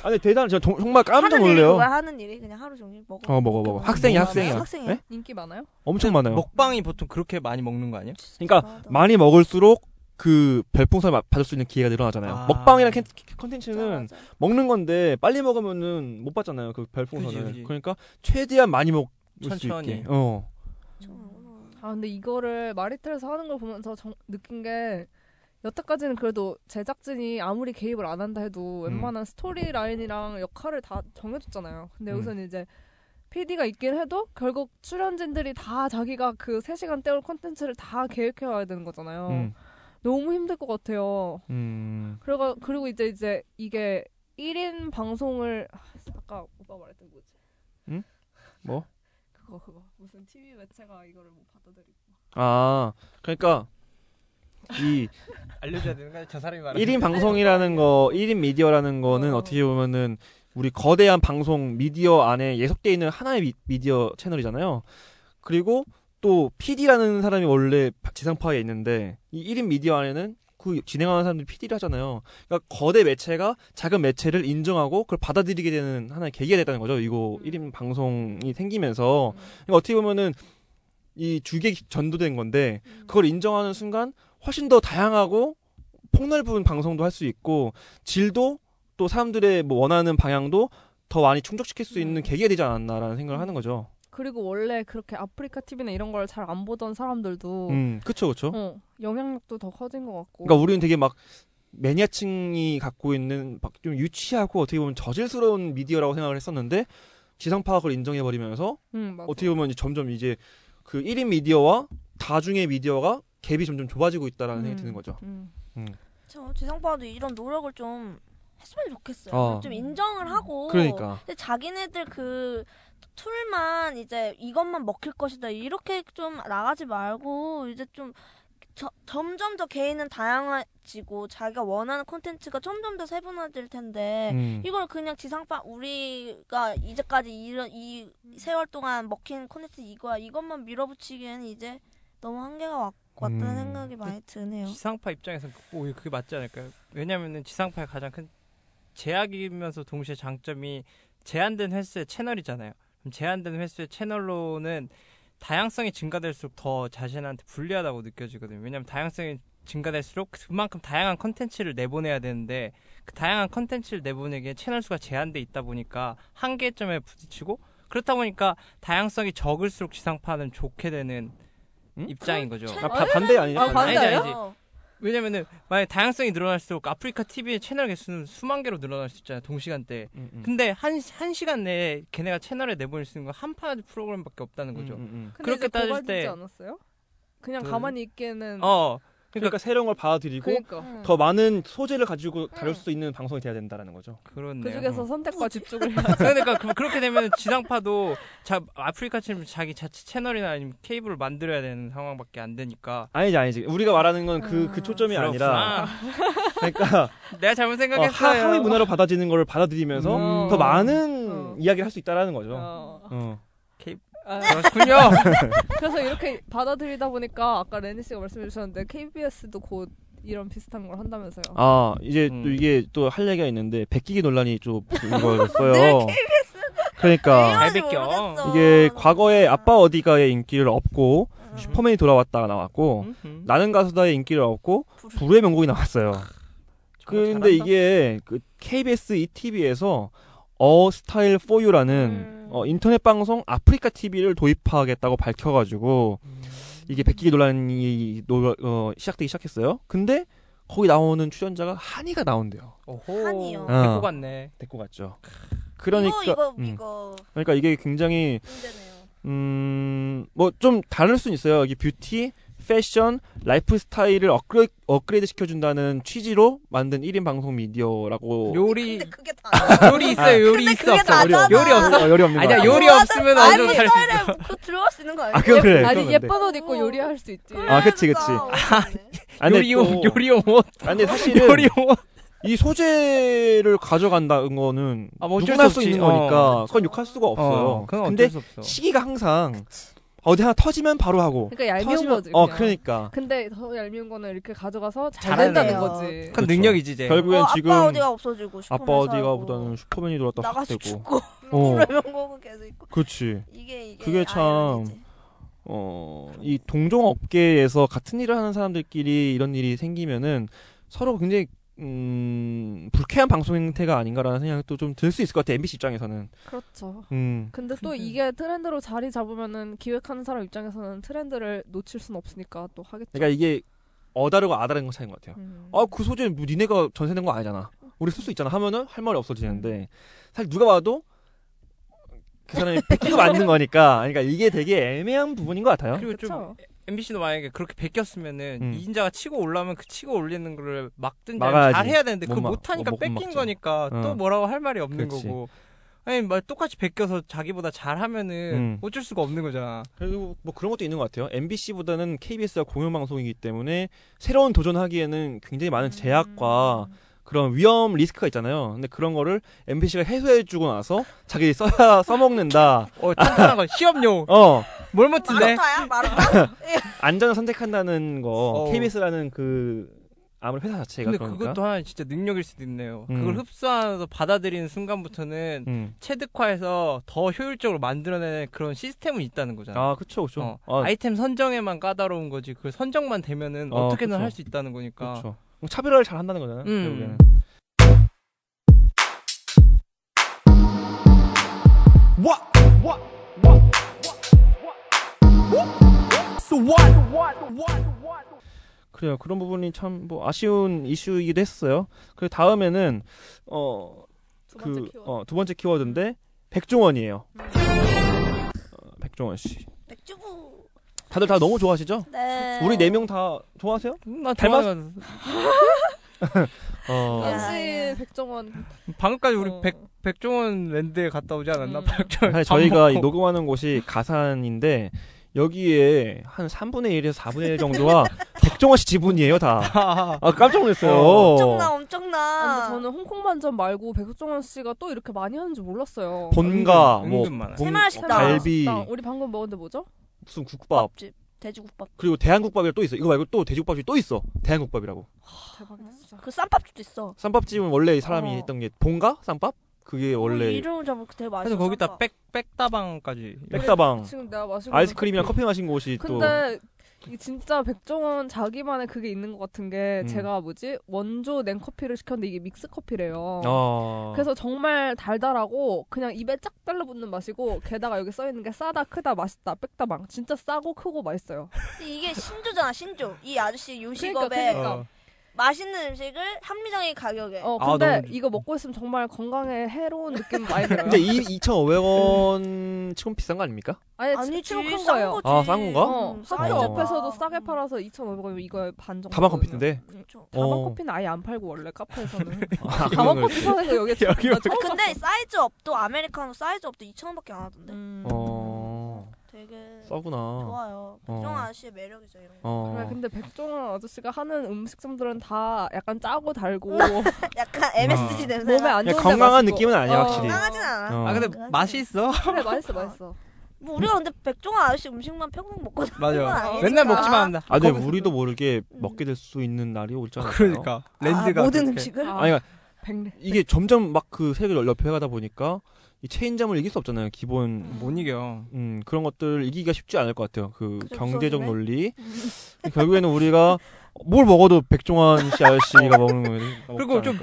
아니 대단 정- 정말 깜짝 하는 일이 놀래요. 그거야 하는 일이 그냥 하루 종일 먹어. 어 먹어 먹어. 학생이야 학생이야. 학생이야. 네? 인기 많아요? 엄청 많아요. 먹방이 보통 그렇게 많이 먹는 거 아니에요? 그러니까 맞아. 많이 먹을수록 그 별풍선을 마- 받을 수 있는 기회가 늘어나잖아요. 아. 먹방이랑 컨텐츠는 맞아. 먹는 건데 빨리 먹으면은 못 받잖아요. 그 별풍선을. 그지, 그지. 그러니까 최대한 많이 먹을 수 천천히. 있게. 어. 아 근데 이거를 마리텔에서 하는 걸 보면서 정- 느낀 게 여태까지는 그래도 제작진이 아무리 개입을 안 한다 해도 음. 웬만한 스토리 라인이랑 역할을 다 정해줬잖아요. 근데 음. 여기서는 이제 PD가 있긴 해도 결국 출연진들이 다 자기가 그 3시간 때울 콘텐츠를 다 계획해 와야 되는 거잖아요. 음. 너무 힘들 것 같아요. 음. 그리고 그리고 이제 이제 이게 1인 방송을 아, 아까 오빠 말했던 뭐지? 응? 뭐? 그거 그거 무슨 TV 매체가 이거를 못 받아들이고 아. 그러니까 이 알려줘야 되는 거야 저 사람이 말하는 1인 방송이라는 거, 1인 미디어라는 거는 어. 어. 떻게 보면은 우리 거대한 방송 미디어 안에 예속되어 있는 하나의 미, 미디어 채널이잖아요. 그리고 또 PD라는 사람이 원래 지상파에 있는데 이 1인 미디어 안에는 그 진행하는 사람들이 PD를 하잖아요. 그러니까 거대 매체가 작은 매체를 인정하고 그걸 받아들이게 되는 하나의 계기가 됐다는 거죠. 이거 1인 방송이 생기면서 그러니까 어떻게 보면은 이 주객 전도된 건데 그걸 인정하는 순간 훨씬 더 다양하고 폭넓은 방송도 할 수 있고 질도 또 사람들의 뭐 원하는 방향도 더 많이 충족시킬 수 있는 음. 계기가 되지 않았나라는 생각을 하는 거죠. 그리고 원래 그렇게 아프리카 TV나 이런 걸 잘 안 보던 사람들도 음, 그쵸, 그쵸. 어, 영향력도 더 커진 것 같고. 그러니까 우리는 되게 막 매니아층이 갖고 있는 막 좀 유치하고 어떻게 보면 저질스러운 미디어라고 생각을 했었는데 지상파가 그걸 인정해 버리면서 음, 맞아. 어떻게 보면 이제 점점 이제 그 1인 미디어와 다중의 미디어가 갭이 점점 좁아지고 있다라는 생각이 음, 드는 거죠. 음. 저 지상파도 이런 노력을 좀 했으면 좋겠어요. 어. 좀 인정을 하고. 그러니까. 근데 자기네들 그 툴만 이제 이것만 먹힐 것이다 이렇게 좀 나가지 말고 이제 좀 저- 점점 더 개인은 다양해지고 자기가 원하는 콘텐츠가 점점 더 세분화될 텐데 음. 이걸 그냥 지상파 우리가 이제까지 이런 이 세월 동안 먹힌 콘텐츠 이거야 이것만 밀어붙이기에는 이제 너무 한계가 왔, 왔다는 음. 생각이 많이 드네요. 지상파 입장에서는 오히려 그게 맞지 않을까요? 왜냐면은 지상파의 가장 큰 제약이면서 동시에 장점이 제한된 횟수의 채널이잖아요. 그럼 제한된 횟수의 채널로는 다양성이 증가될수록 더 자신한테 불리하다고 느껴지거든요. 왜냐하면 다양성이 증가될수록 그만큼 다양한 컨텐츠를 내보내야 되는데 그 다양한 컨텐츠를 내보내기에 채널 수가 제한돼 있다 보니까 한계점에 부딪히고 그렇다 보니까 다양성이 적을수록 지상파는 좋게 되는 응? 입장인 거죠. 아, 바- 반대 아니죠? 아, 반대 반대요? 아니지. 왜냐면은 만약 다양성이 늘어날수록 아프리카 TV의 채널 개수는 수만 개로 늘어날 수 있잖아요 동시간대. 음, 음. 근데 한 한 시간 내에 걔네가 채널에 내보낼 수 있는 건한판 프로그램밖에 없다는 거죠. 음, 음, 음. 근데 그렇게 따질 때- 않았어요? 그냥 그- 가만히 있기에는 어. 그러니까 새로운 걸 받아들이고 그러니까 음. 더 많은 소재를 가지고 다룰 수 있는 방송이 돼야 된다는 거죠. 그렇네요. 그 중에서 어. 선택과 집중을 그러니까 그, 그렇게 되면 지상파도 자 아프리카 채널 자기 자체 채널이나 아니면 케이블을 만들어야 되는 상황밖에 안 되니까. 아니지 아니지. 우리가 말하는 건 그그 초점이 아니라 그렇구나. 그러니까 내가 잘못 어, 생각했어요. 하, 하위 문화로 받아들이는 걸 받아들이면서 음. 더 많은 어. 이야기를 할 수 있다라는 거죠. 어. 어. 아, 그렇군요. 그래서 이렇게 받아들이다 보니까 아까 레니 씨가 말씀해 주셨는데 KBS도 곧 이런 비슷한 걸 한다면서요. 아 이제 음. 또 이게 또 할 얘기가 있는데 백기기 논란이 좀 이거였어요. 그러니까 잘 베껴. 이게 과거에 아빠 어디가의 인기를 얻고 음. 슈퍼맨이 돌아왔다가 나왔고 음, 음. 나는 가수다의 인기를 얻고 불후의 명곡이 나왔어요. 근데 잘한다. 이게 그 KBS ETV에서 어 스타일 4U라는 음. 어, 인터넷 방송 아프리카 TV를 도입하겠다고 밝혀가지고 이게 베끼기 논란이 노, 어, 시작되기 시작했어요. 근데 거기 나오는 출연자가 하니가 나온대요. 오호. 하니요. 어. 데리고 갔네. 데리고 갔죠. 그러니까 이거 이거 음, 이거 그러니까 이게 굉장히 문제네요. 음, 뭐 좀 다를 수는 있어요. 여기 뷰티, 패션, 라이프 스타일을 업그레이드, 업그레이드 시켜준다는 취지로 만든 1인 방송 미디어라고. 요리 근데 그게 다 요리 있어요. 요리 있어 없어. 다잖아. 요리 없어. 어, 요리 없는 거 아니야. 요리 없으면 어느 정도 있어. 그 들어갈 수 있는 거 아니야? 아, 그건 그래. 아니 예쁜 안옷 입고 요리할 수 있지. 아, 그치, 그치. 아, 요리용 또- 요리용 옷. 아니, 사실은 요리용 옷. 이 소재를 가져간다는 거는 아, 뭐 누구나 할수수 없지. 있는 어. 거니까 그건 욕할 수가 없어요. 어, 그건 근데 어쩔 수 없어. 시기가 항상 어디 하나 터지면 바로 하고. 그러니까 얄미운 터지면- 거지. 어, 그냥. 그러니까. 근데 더 얄미운 거는 이렇게 가져가서 잘 잘하네요. 된다는 거지. 그건 그렇죠. 능력이지 이제. 결국엔 어, 지금 아빠 어디가 없어지고 아빠 슈퍼맨 어디가 살고, 보다는 슈퍼맨이 들어왔다 확 나가서 되고. 죽고 어. 명곡은 계속 있고 그렇지. 이게 이게 그게 참 아이러니지. 어, 이 동종 업계에서 같은 일을 하는 사람들끼리 이런 일이 생기면은 서로 굉장히 음, 불쾌한 방송 행태가 아닌가라는 생각도 좀 들 수 있을 것 같아요. MBC 입장에서는. 그렇죠. 음. 근데 또 이게 트렌드로 자리 잡으면은 기획하는 사람 입장에서는 트렌드를 놓칠 순 없으니까 또 하겠죠. 그러니까 이게 어다르고 아다른 거 차이인 것 같아요. 음. 아, 그 소재 뭐 니네가 전세 낸 거 아니잖아. 우리 쓸 수 있잖아. 하면은 할 말이 없어지는데 사실 누가 봐도 그 사람이 베끼고 만든 거니까. 그러니까 이게 되게 애매한 부분인 것 같아요. 그리고 좀 그쵸? MBC도 만약에 그렇게 베꼈으면은 음. 이인자가 치고 올라오면 그 치고 올리는 거를 막든지 막아야지. 잘 해야 되는데 못 그거 막- 못하니까 못- 못 뺏긴 막죠. 거니까 어. 또 뭐라고 할 말이 없는 그렇지. 거고 아니 뭐 똑같이 베껴서 자기보다 잘하면은 음. 어쩔 수가 없는 거잖아 그리고 뭐 그런 것도 있는 것 같아요. MBC보다는 KBS가 공영 방송이기 때문에 새로운 도전하기에는 굉장히 많은 제약과 그런 위험 리스크가 있잖아요. 근데 그런 거를 MBC가 해소해주고 나서 자기 써야 써먹는다. 어 탄탄한 거 시험용 어뭘 못했네 마루타야 마루타 안전을 선택한다는 거 어. KBS라는 그 아무리 회사 자체가 근데 그러니까. 그것도 하나 진짜 능력일 수도 있네요 음. 그걸 흡수하면서 받아들이는 순간부터는 음. 체득화해서 더 효율적으로 만들어내는 그런 시스템은 있다는 거잖아 아 그쵸 그쵸. 어, 아, 아이템 선정에만 까다로운 거지 그 선정만 되면은 어, 어, 떻게든 그쵸. 할수 있다는 거니까 그렇죠. 차별화를 잘 한다는 거잖아요. 음. 결국에는. 그래요. 그런 부분이 참 뭐 아쉬운 이슈이기도 했어요. 그리고 다음에는 어두 번째 그, 키워드. 어, 두 번째 키워드인데 백종원이에요. 어, 백종원 씨. 맥주부 다들 다 너무 좋아하시죠? 네 우리 네 명 다 좋아하세요? 음, 나 닮았- 닮았... 어. 야. 역시 백종원 방금까지 우리 어. 백 백종원 랜드에 갔다 오지 않았나? 음. 백종원 사실 밥 저희가 이 먹고. 녹음하는 곳이 가산인데 여기에 한 3분의 1에서 4분의 1 정도가 백종원 씨 지분이에요 다. 아 깜짝 놀랐어요. 엄청나 엄청나 아, 근데 저는 홍콩 반점 말고 백종원 씨가 또 이렇게 많이 하는 줄 몰랐어요. 본가 은근, 뭐 은근 많아요. 본- 새마을 식당. 갈비. 우리 방금 먹었는데 뭐죠? 무슨 국밥 국밥 집 돼지국밥 그리고 대한국밥이 또 있어. 이거 말고 또 돼지국밥이 또 있어. 대한국밥이라고. 대박이다 진짜. 그 쌈밥집도 있어 쌈밥집은 원래 이 사람이 어. 했던 게 본가 쌈밥? 그게 원래 어, 이름을 잡으면 되게 맛있어 그래서 거기다. 백 백다방까지 백다방 지금 내가 마시고 아이스크림이랑 커피 마신 곳이 또 근데 이 진짜 백종원 자기만의 그게 있는 것 같은 게 음. 제가 뭐지 원조 냉커피를 시켰는데 이게 믹스 커피래요. 어. 그래서 정말 달달하고 그냥 입에 쫙 달라붙는 맛이고 게다가 여기 써 있는 게 싸다 크다 맛있다 빽다 망 진짜 싸고 크고 맛있어요. 이게 신조잖아 신조. 이 아저씨 요식업에 그러니까, 그러니까. 어. 맛있는 음식을 합리적인 가격에. 어 아, 근데 너무- 이거 먹고 있으면 정말 건강에 해로운 느낌 많이 들어요. 근데 이 2,500원 치곤 비싼 거 아닙니까? 아니 아니지 치곤 싼 거예요. 거지. 아, 싼 건가? 어, 음, 학교 어. 옆에서도 싸게 팔아서 2,500원 이거 반 정도. 다방 컴퓨터인데. 그렇죠. 다방 어. 커피는 아예 안 팔고 원래 카페에서는. 아, 다방 커피 파는 거 여기 여기 근데 봤어. 사이즈 up도 아메리카노 사이즈 up도 2,000원밖에 안 하던데. 음. 어. 되게 싸구나. 좋아요. 어. 백종원 아저씨의 매력이죠 이런 거. 어. 그래 근데 백종원 아저씨가 하는 음식점들은 다 약간 짜고 달고 약간 MSG 어. 냄새. 몸에 안 그냥 좋은 건강한 느낌은 아니야, 확실히. 강하진 않아. 어. 아 근데 그건 맛이 있어. 그래 맛있어 맛있어. 뭐 우리가 근데 백종원 아저씨 음식만 평생 먹고 사는 건 맞아. 아니니까. 맨날 먹지만 한다. 아, 근데 거기서- 우리도 모르게 먹게 될 수 있는 날이 올지 않을까요? 그러니까 렌즈가 아, 모든 그렇게. 음식을. 아, 아니, 그러니까 백래. 이게 점점 막 그 세계를 넓혀가다 보니까 이 체인점을 이길 수 없잖아요. 기본 못 이겨. 음, 그런 것들 이기기가 쉽지 않을 것 같아요. 그 그죠, 경제적. 논리. 결국에는 우리가 뭘 먹어도 백종원 씨 아저씨가 먹는 거예요. 그리고 좀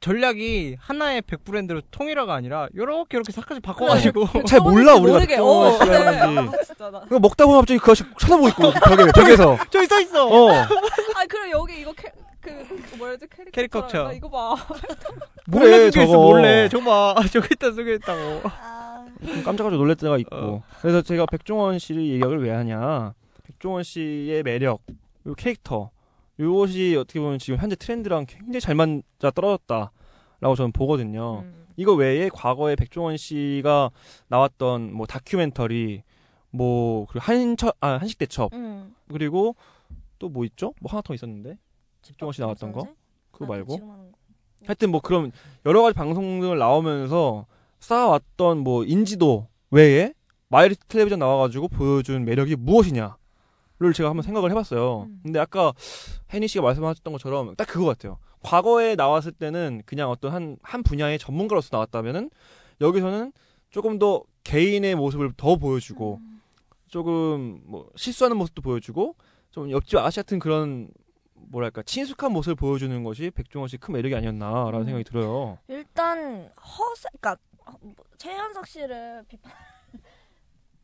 전략이 하나의 백 브랜드로 통일화가 아니라 요렇게 이렇게 싹까지 바꿔가지고 잘 몰라 우리가. 백종원 어, 씨가 그래. 하는지. 아. 그거 먹다 보면 갑자기 그 아저씨 쳐다보고 있고 벽에 벽에서. 저기 써 있어. 어. 아 그럼 여기 이거 캐, 그 뭐였지 캐리커처. 캐리커처. 나 이거 봐. 몰래 그래, 저거. 몰래. 저거 봐. 저기 있다 쓰고 있다고. 아, 좀 깜짝깜짝 놀랄 때가 있고. 어. 그래서 제가 백종원 씨를 얘기를 왜 하냐. 백종원 씨의 매력, 요 캐릭터, 요것이 어떻게 보면 지금 현재 트렌드랑 굉장히 잘 맞아 떨어졌다라고 저는 보거든요. 음. 이거 외에 과거에 백종원 씨가 나왔던 뭐 다큐멘터리, 뭐 그리고 한처 아 한식 대첩 음. 그리고 또 뭐 있죠? 뭐 하나 더 있었는데 씨 나왔던 거 선생? 그거 아, 말고 거. 하여튼 뭐 그런 여러 가지 방송들 나오면서 쌓아왔던 뭐 인지도 외에 마이리 텔레비전 나와가지고 보여준 매력이 무엇이냐를 제가 한번 생각을 해봤어요. 음. 근데 아까 혜니 씨가 말씀하셨던 것처럼 딱 그거 같아요. 과거에 나왔을 때는 그냥 어떤 한, 한 분야의 전문가로서 나왔다면은 여기서는 조금 더 개인의 모습을 더 보여주고 음. 조금 뭐 실수하는 모습도 보여주고 좀 옆집 아저씨 같은 그런 뭐랄까 친숙한 모습을 보여주는 것이 백종원 씨 큰 매력이 아니었나라는 음. 생각이 들어요. 일단 허세, 그러니까 어, 뭐, 최현석 씨를 비판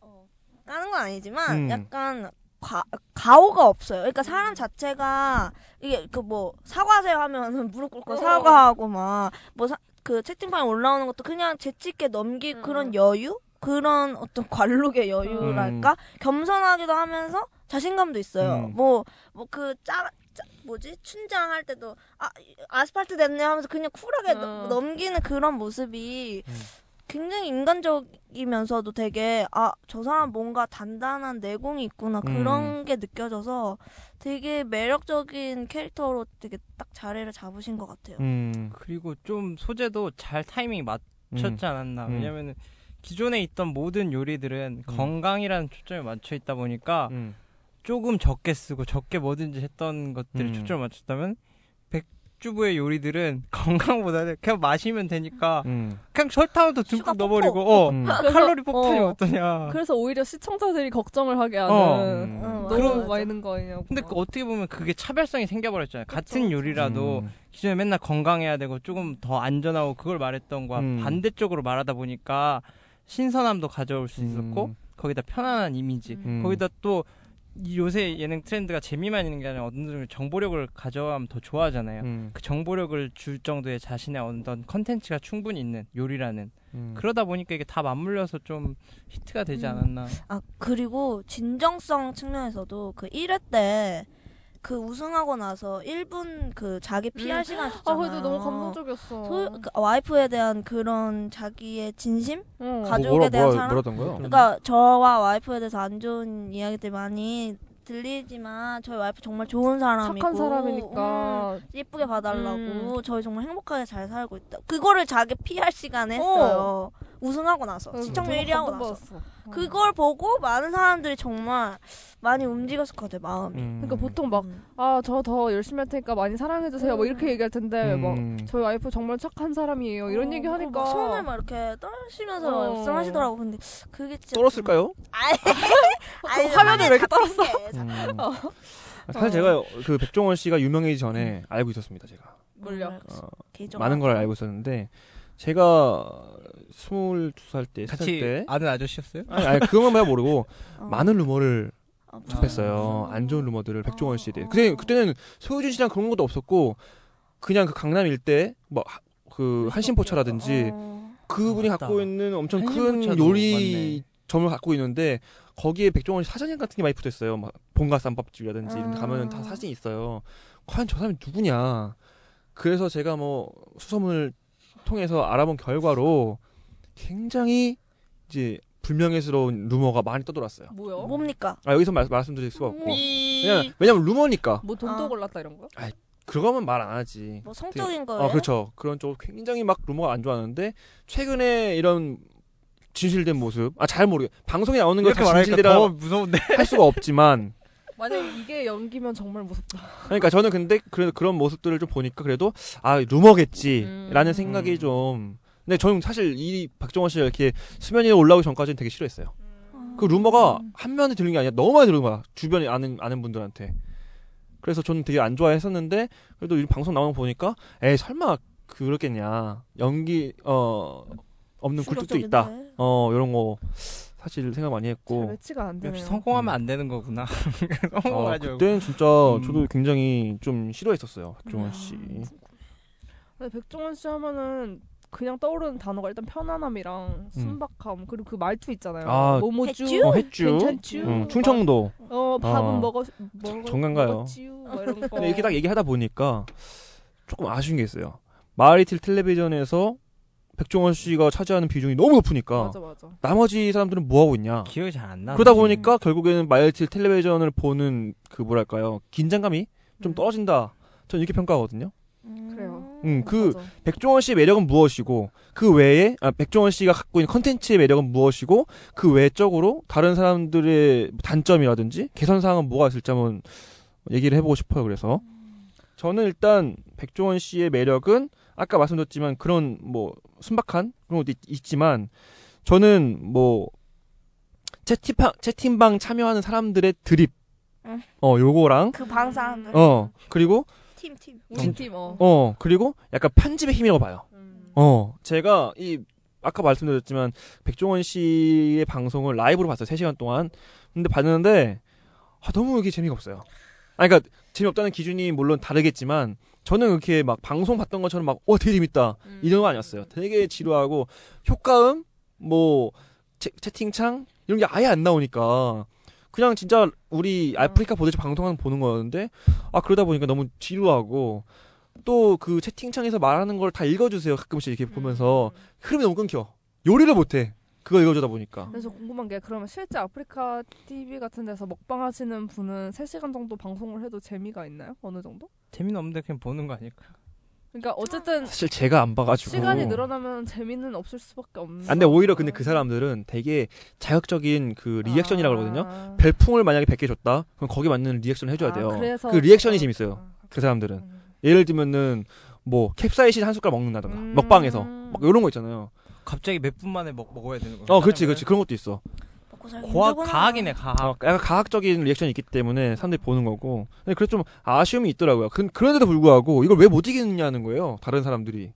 어, 까는 건 아니지만 음. 약간 과, 가오가 없어요. 그러니까 사람 자체가 이게 그 뭐 사과하세요 하면은 무릎 꿇고 어. 사과하고 막뭐 그 채팅방에 올라오는 것도 그냥 재치 있게 넘길 음. 그런 여유 그런 어떤 관록의 여유랄까 겸손하기도 하면서 자신감도 있어요. 음. 뭐 뭐 그 짜 뭐지 춘장할 때도 아 아스팔트 됐네 하면서 그냥 쿨하게 어. 넘- 넘기는 그런 모습이 음. 굉장히 인간적이면서도 되게 아 저 사람 뭔가 단단한 내공이 있구나 음. 그런 게 느껴져서 되게 매력적인 캐릭터로 되게 딱 자리를 잡으신 것 같아요. 음, 그리고 좀 소재도 잘 타이밍 맞췄지 않았나. 음. 왜냐면은 기존에 있던 모든 요리들은 건강이라는 초점에 맞춰 있다 보니까 음. 조금 적게 쓰고 적게 뭐든지 했던 것들을 음. 초점을 맞췄다면 백주부의 요리들은 건강보다는 그냥 맛있으면 되니까 음. 그냥 sugar 듬뿍 넣어버리고 어 음. 칼로리 폭탄이 어. 어. 떠냐 그래서 오히려 시청자들이 걱정을 하게 하는 어. 음. 어, 너무 맞아, 맞아. 많이 넣은 거 아니냐고. 근데 그 어떻게 보면 그게 차별성이 생겨버렸잖아요. 같은 그쵸. 요리라도 음. 기존에 맨날 건강해야 되고 조금 더 안전하고 그걸 말했던 거와 음. 반대쪽으로 말하다 보니까 신선함도 가져올 수 있었고 음. 거기다 편안한 이미지 음. 거기다 또이 요새 예능 트렌드가 재미만 있는 게 아니라 어느 정도 정보력을 가져가면 더 좋아하잖아요. 음. 그 정보력을 줄 정도의 자신의 어떤 컨텐츠가 충분히 있는 요리라는 음. 그러다 보니까 이게 다 맞물려서 좀 히트가 되지 음. 않았나. 아 그리고 진정성 측면에서도 그 1회 때 그 우승하고 나서 1분 그 자기 PR 음. 시간 아 줬잖아요. 그래도 너무 감동적이었어. 소, 그 와이프에 대한 그런 자기의 진심? 응. 가- 가족에 대한 사랑? 뭐라던 거요? 그러니까 저와 와이프에 대해서 안 좋은 이야기들 많이 들리지만 저희 와이프 정말 좋은 사람이고 착한 사람이니까. 음, 예쁘게 봐달라고 음. 저희 정말 행복하게 잘 살고 있다. 그거를 자기 PR 시간에 했어요. 우승하고 나서 응, 시청률 저도 1위 하고 나서 감동받았어. 어. 그걸 보고 많은 사람들이 정말 많이 움직였을 것 같아요 마음이. 음. 그러니까 보통 막 음. 아저 더 열심히 할 테니까 많이 사랑해 주세요. 뭐 이렇게 얘기할 텐데 막 음. 저희 와이프 정말 착한 사람이에요. 이런 어, 얘기 그리고 하니까 막 손을 막 이렇게 떨시면서 어. 말씀하시더라고. 근데 그게 진짜 떨었을까요? 아니, 아니 화면을 왜 이렇게 떨었어? 음. 어. 사실 제가 그 백종원 씨가 유명해지기 전에 알고 있었습니다. 제가 물려. 어, 많은 걸 알고 있었는데 제가 22살 때, 3살 같이 때 아는 아저씨였어요? 아니, 아니 그건 말 모르고 어. 많은 루머를 아, 접했어요. 아. 안 좋은 루머들을 백종원 씨에 대해. 어. 그때 그때는 소유진 씨랑 그런 것도 없었고 그냥 그 강남 일대 뭐그 한신포차라든지 어. 그분이 아, 맞다. 갖고 있는 엄청 큰 요리점을 갖고 있는데 거기에 백종원 씨 사진 같은 게 많이 붙어 있어요. 막 본가 쌈밥집이라든지 이런 데 가면은 다 아. 사진이 있어요. 과연 저 사람이 누구냐? 그래서 제가 뭐 수소문을 통해서 알아본 결과로 굉장히 이제 불명예스러운 루머가 많이 떠돌았어요. 뭐요? 뭡니까? 아 여기서 말, 말씀드릴 수가 없고 이- 왜냐면, 왜냐면 루머니까 뭐 돈도 아. 골랐다 이런 거요? 그거면 말 안 하지. 뭐 성적인 되게- 거예요? 어 그렇죠. 그런 쪽 굉장히 막 루머가 안 좋았는데 최근에 이런 진실된 모습 아 잘 모르겠 방송에 나오는 말하니까 진실이라 더 무서운데. 할 수가 없지만 만약 이게 연기면 정말 무섭다. 그러니까 저는 근데 그래 그런 모습들을 좀 보니까 그래도 아 루머겠지라는 음. 생각이 음. 좀 근데 저는 사실 이 박정원 씨가 이렇게 수면 위에 올라오기 전까지는 되게 싫어했어요. 그 루머가 한 면에 들는 게 아니라 너무 많이 들은 거야 주변에 아는 아는 분들한테. 그래서 저는 되게 안 좋아했었는데 그래도 이 방송 나오는 거 보니까 에이 설마 그렇겠냐 연기 어 없는 굴뚝도 있다. 어 이런 거 사실 생각 많이 잘 했고 매치가 안 되네요. 역시 성공하면 안 되는 거구나. 아, 성공하죠. 그때는 진짜 음. 저도 굉장히 좀 싫어했었어요 박종원 씨. 근데 백종원 씨 하면은 그냥 떠오르는 단어가 일단 편안함이랑 순박함 그리고 그 말투 있잖아요. 음. 아, 뭐뭐쭈? 어. 괜찮쥬? 응, 충청도. 어 밥은 어. 먹어 먹어 이런 거. 근데 이렇게 딱 얘기하다 보니까 조금 아쉬운 게 있어요. 마리틀 텔레비전에서 백종원 씨가 차지하는 비중이 너무 높으니까 맞아 맞아. 나머지 사람들은 뭐 하고 있냐. 기억이 잘 안 나. 그러다 보니까 결국에는 마리틀 텔레비전을 보는 그 뭐랄까요 긴장감이 좀 음. 떨어진다. 저는 이렇게 평가하거든요. 음. 그래요. 음, 그 맞아. 백종원 씨의 매력은 무엇이고 그 외에 아, 백종원 씨가 갖고 있는 컨텐츠의 매력은 무엇이고 그 외적으로 다른 사람들의 단점이라든지 개선 사항은 뭐가 있을지 한번 얘기를 해보고 싶어요. 그래서 저는 일단 백종원 씨의 매력은 아까 말씀드렸지만 그런 뭐 순박한 그런 것도 있, 있지만 저는 뭐 채팅방 채팅방 참여하는 사람들의 드립 응. 어 요거랑 그 방 사람들. 어 그리고 팀 팀. 우리 팀 어. 어 그리고 약간 편집의 힘이라고 봐요. 음. 어, 제가 이 아까 말씀드렸지만 백종원 씨의 방송을 라이브로 봤어요. 3시간 동안. 근데 봤는데 아, 너무 이게 재미가 없어요. 아 그러니까 재미없다는 기준이 물론 다르겠지만 저는 이렇게 막 방송 봤던 것처럼 막와 되게 재밌다. 음. 이런 거 아니었어요. 되게 지루하고 효과음 뭐 채, 채팅창 이런 게 아예 안 나오니까 그냥 진짜 우리 아프리카 보듯이 방송하는 거 보는 거였는데 아 그러다 보니까 너무 지루하고 또 그 채팅창에서 말하는 걸 다 읽어주세요 가끔씩 이렇게 보면서 음. 흐름이 너무 끊겨 요리를 못해 그거 읽어주다 보니까 그래서 궁금한 게 그러면 실제 아프리카 TV 같은 데서 먹방 하시는 분은 3시간 정도 방송을 해도 재미가 있나요? 어느 정도? 재미는 없는데 그냥 보는 거 아닐까? 그러니까 어쨌든 사실 제가 안 봐가지고 시간이 늘어나면 재미는 없을 수밖에 없는. 아, 근데 오히려 근데. 그 사람들은 되게 자극적인 그 리액션이라고 그러거든요 아. 별풍을 만약에 100개 줬다 그럼 거기 맞는 리액션을 해줘야 아, 돼요 그래서 그 리액션이 어, 재밌어요 아, 그 사람들은 음. 예를 들면은 뭐 캡사이신 한 숟갈 먹는다던가 음. 먹방에서 막 이런 거 있잖아요 갑자기 몇 분 만에 먹, 먹어야 되는 거. 어 그렇지 그렇지 그런 것도 있어 가학이네 가학. 어, 약간 가학적인 리액션이 있기 때문에 사람들이 보는 거고. 근데 그래서 좀 아쉬움이 있더라고요. 그, 그런데도 불구하고 이걸 왜 못 이기느냐는 거예요. 다른 사람들이.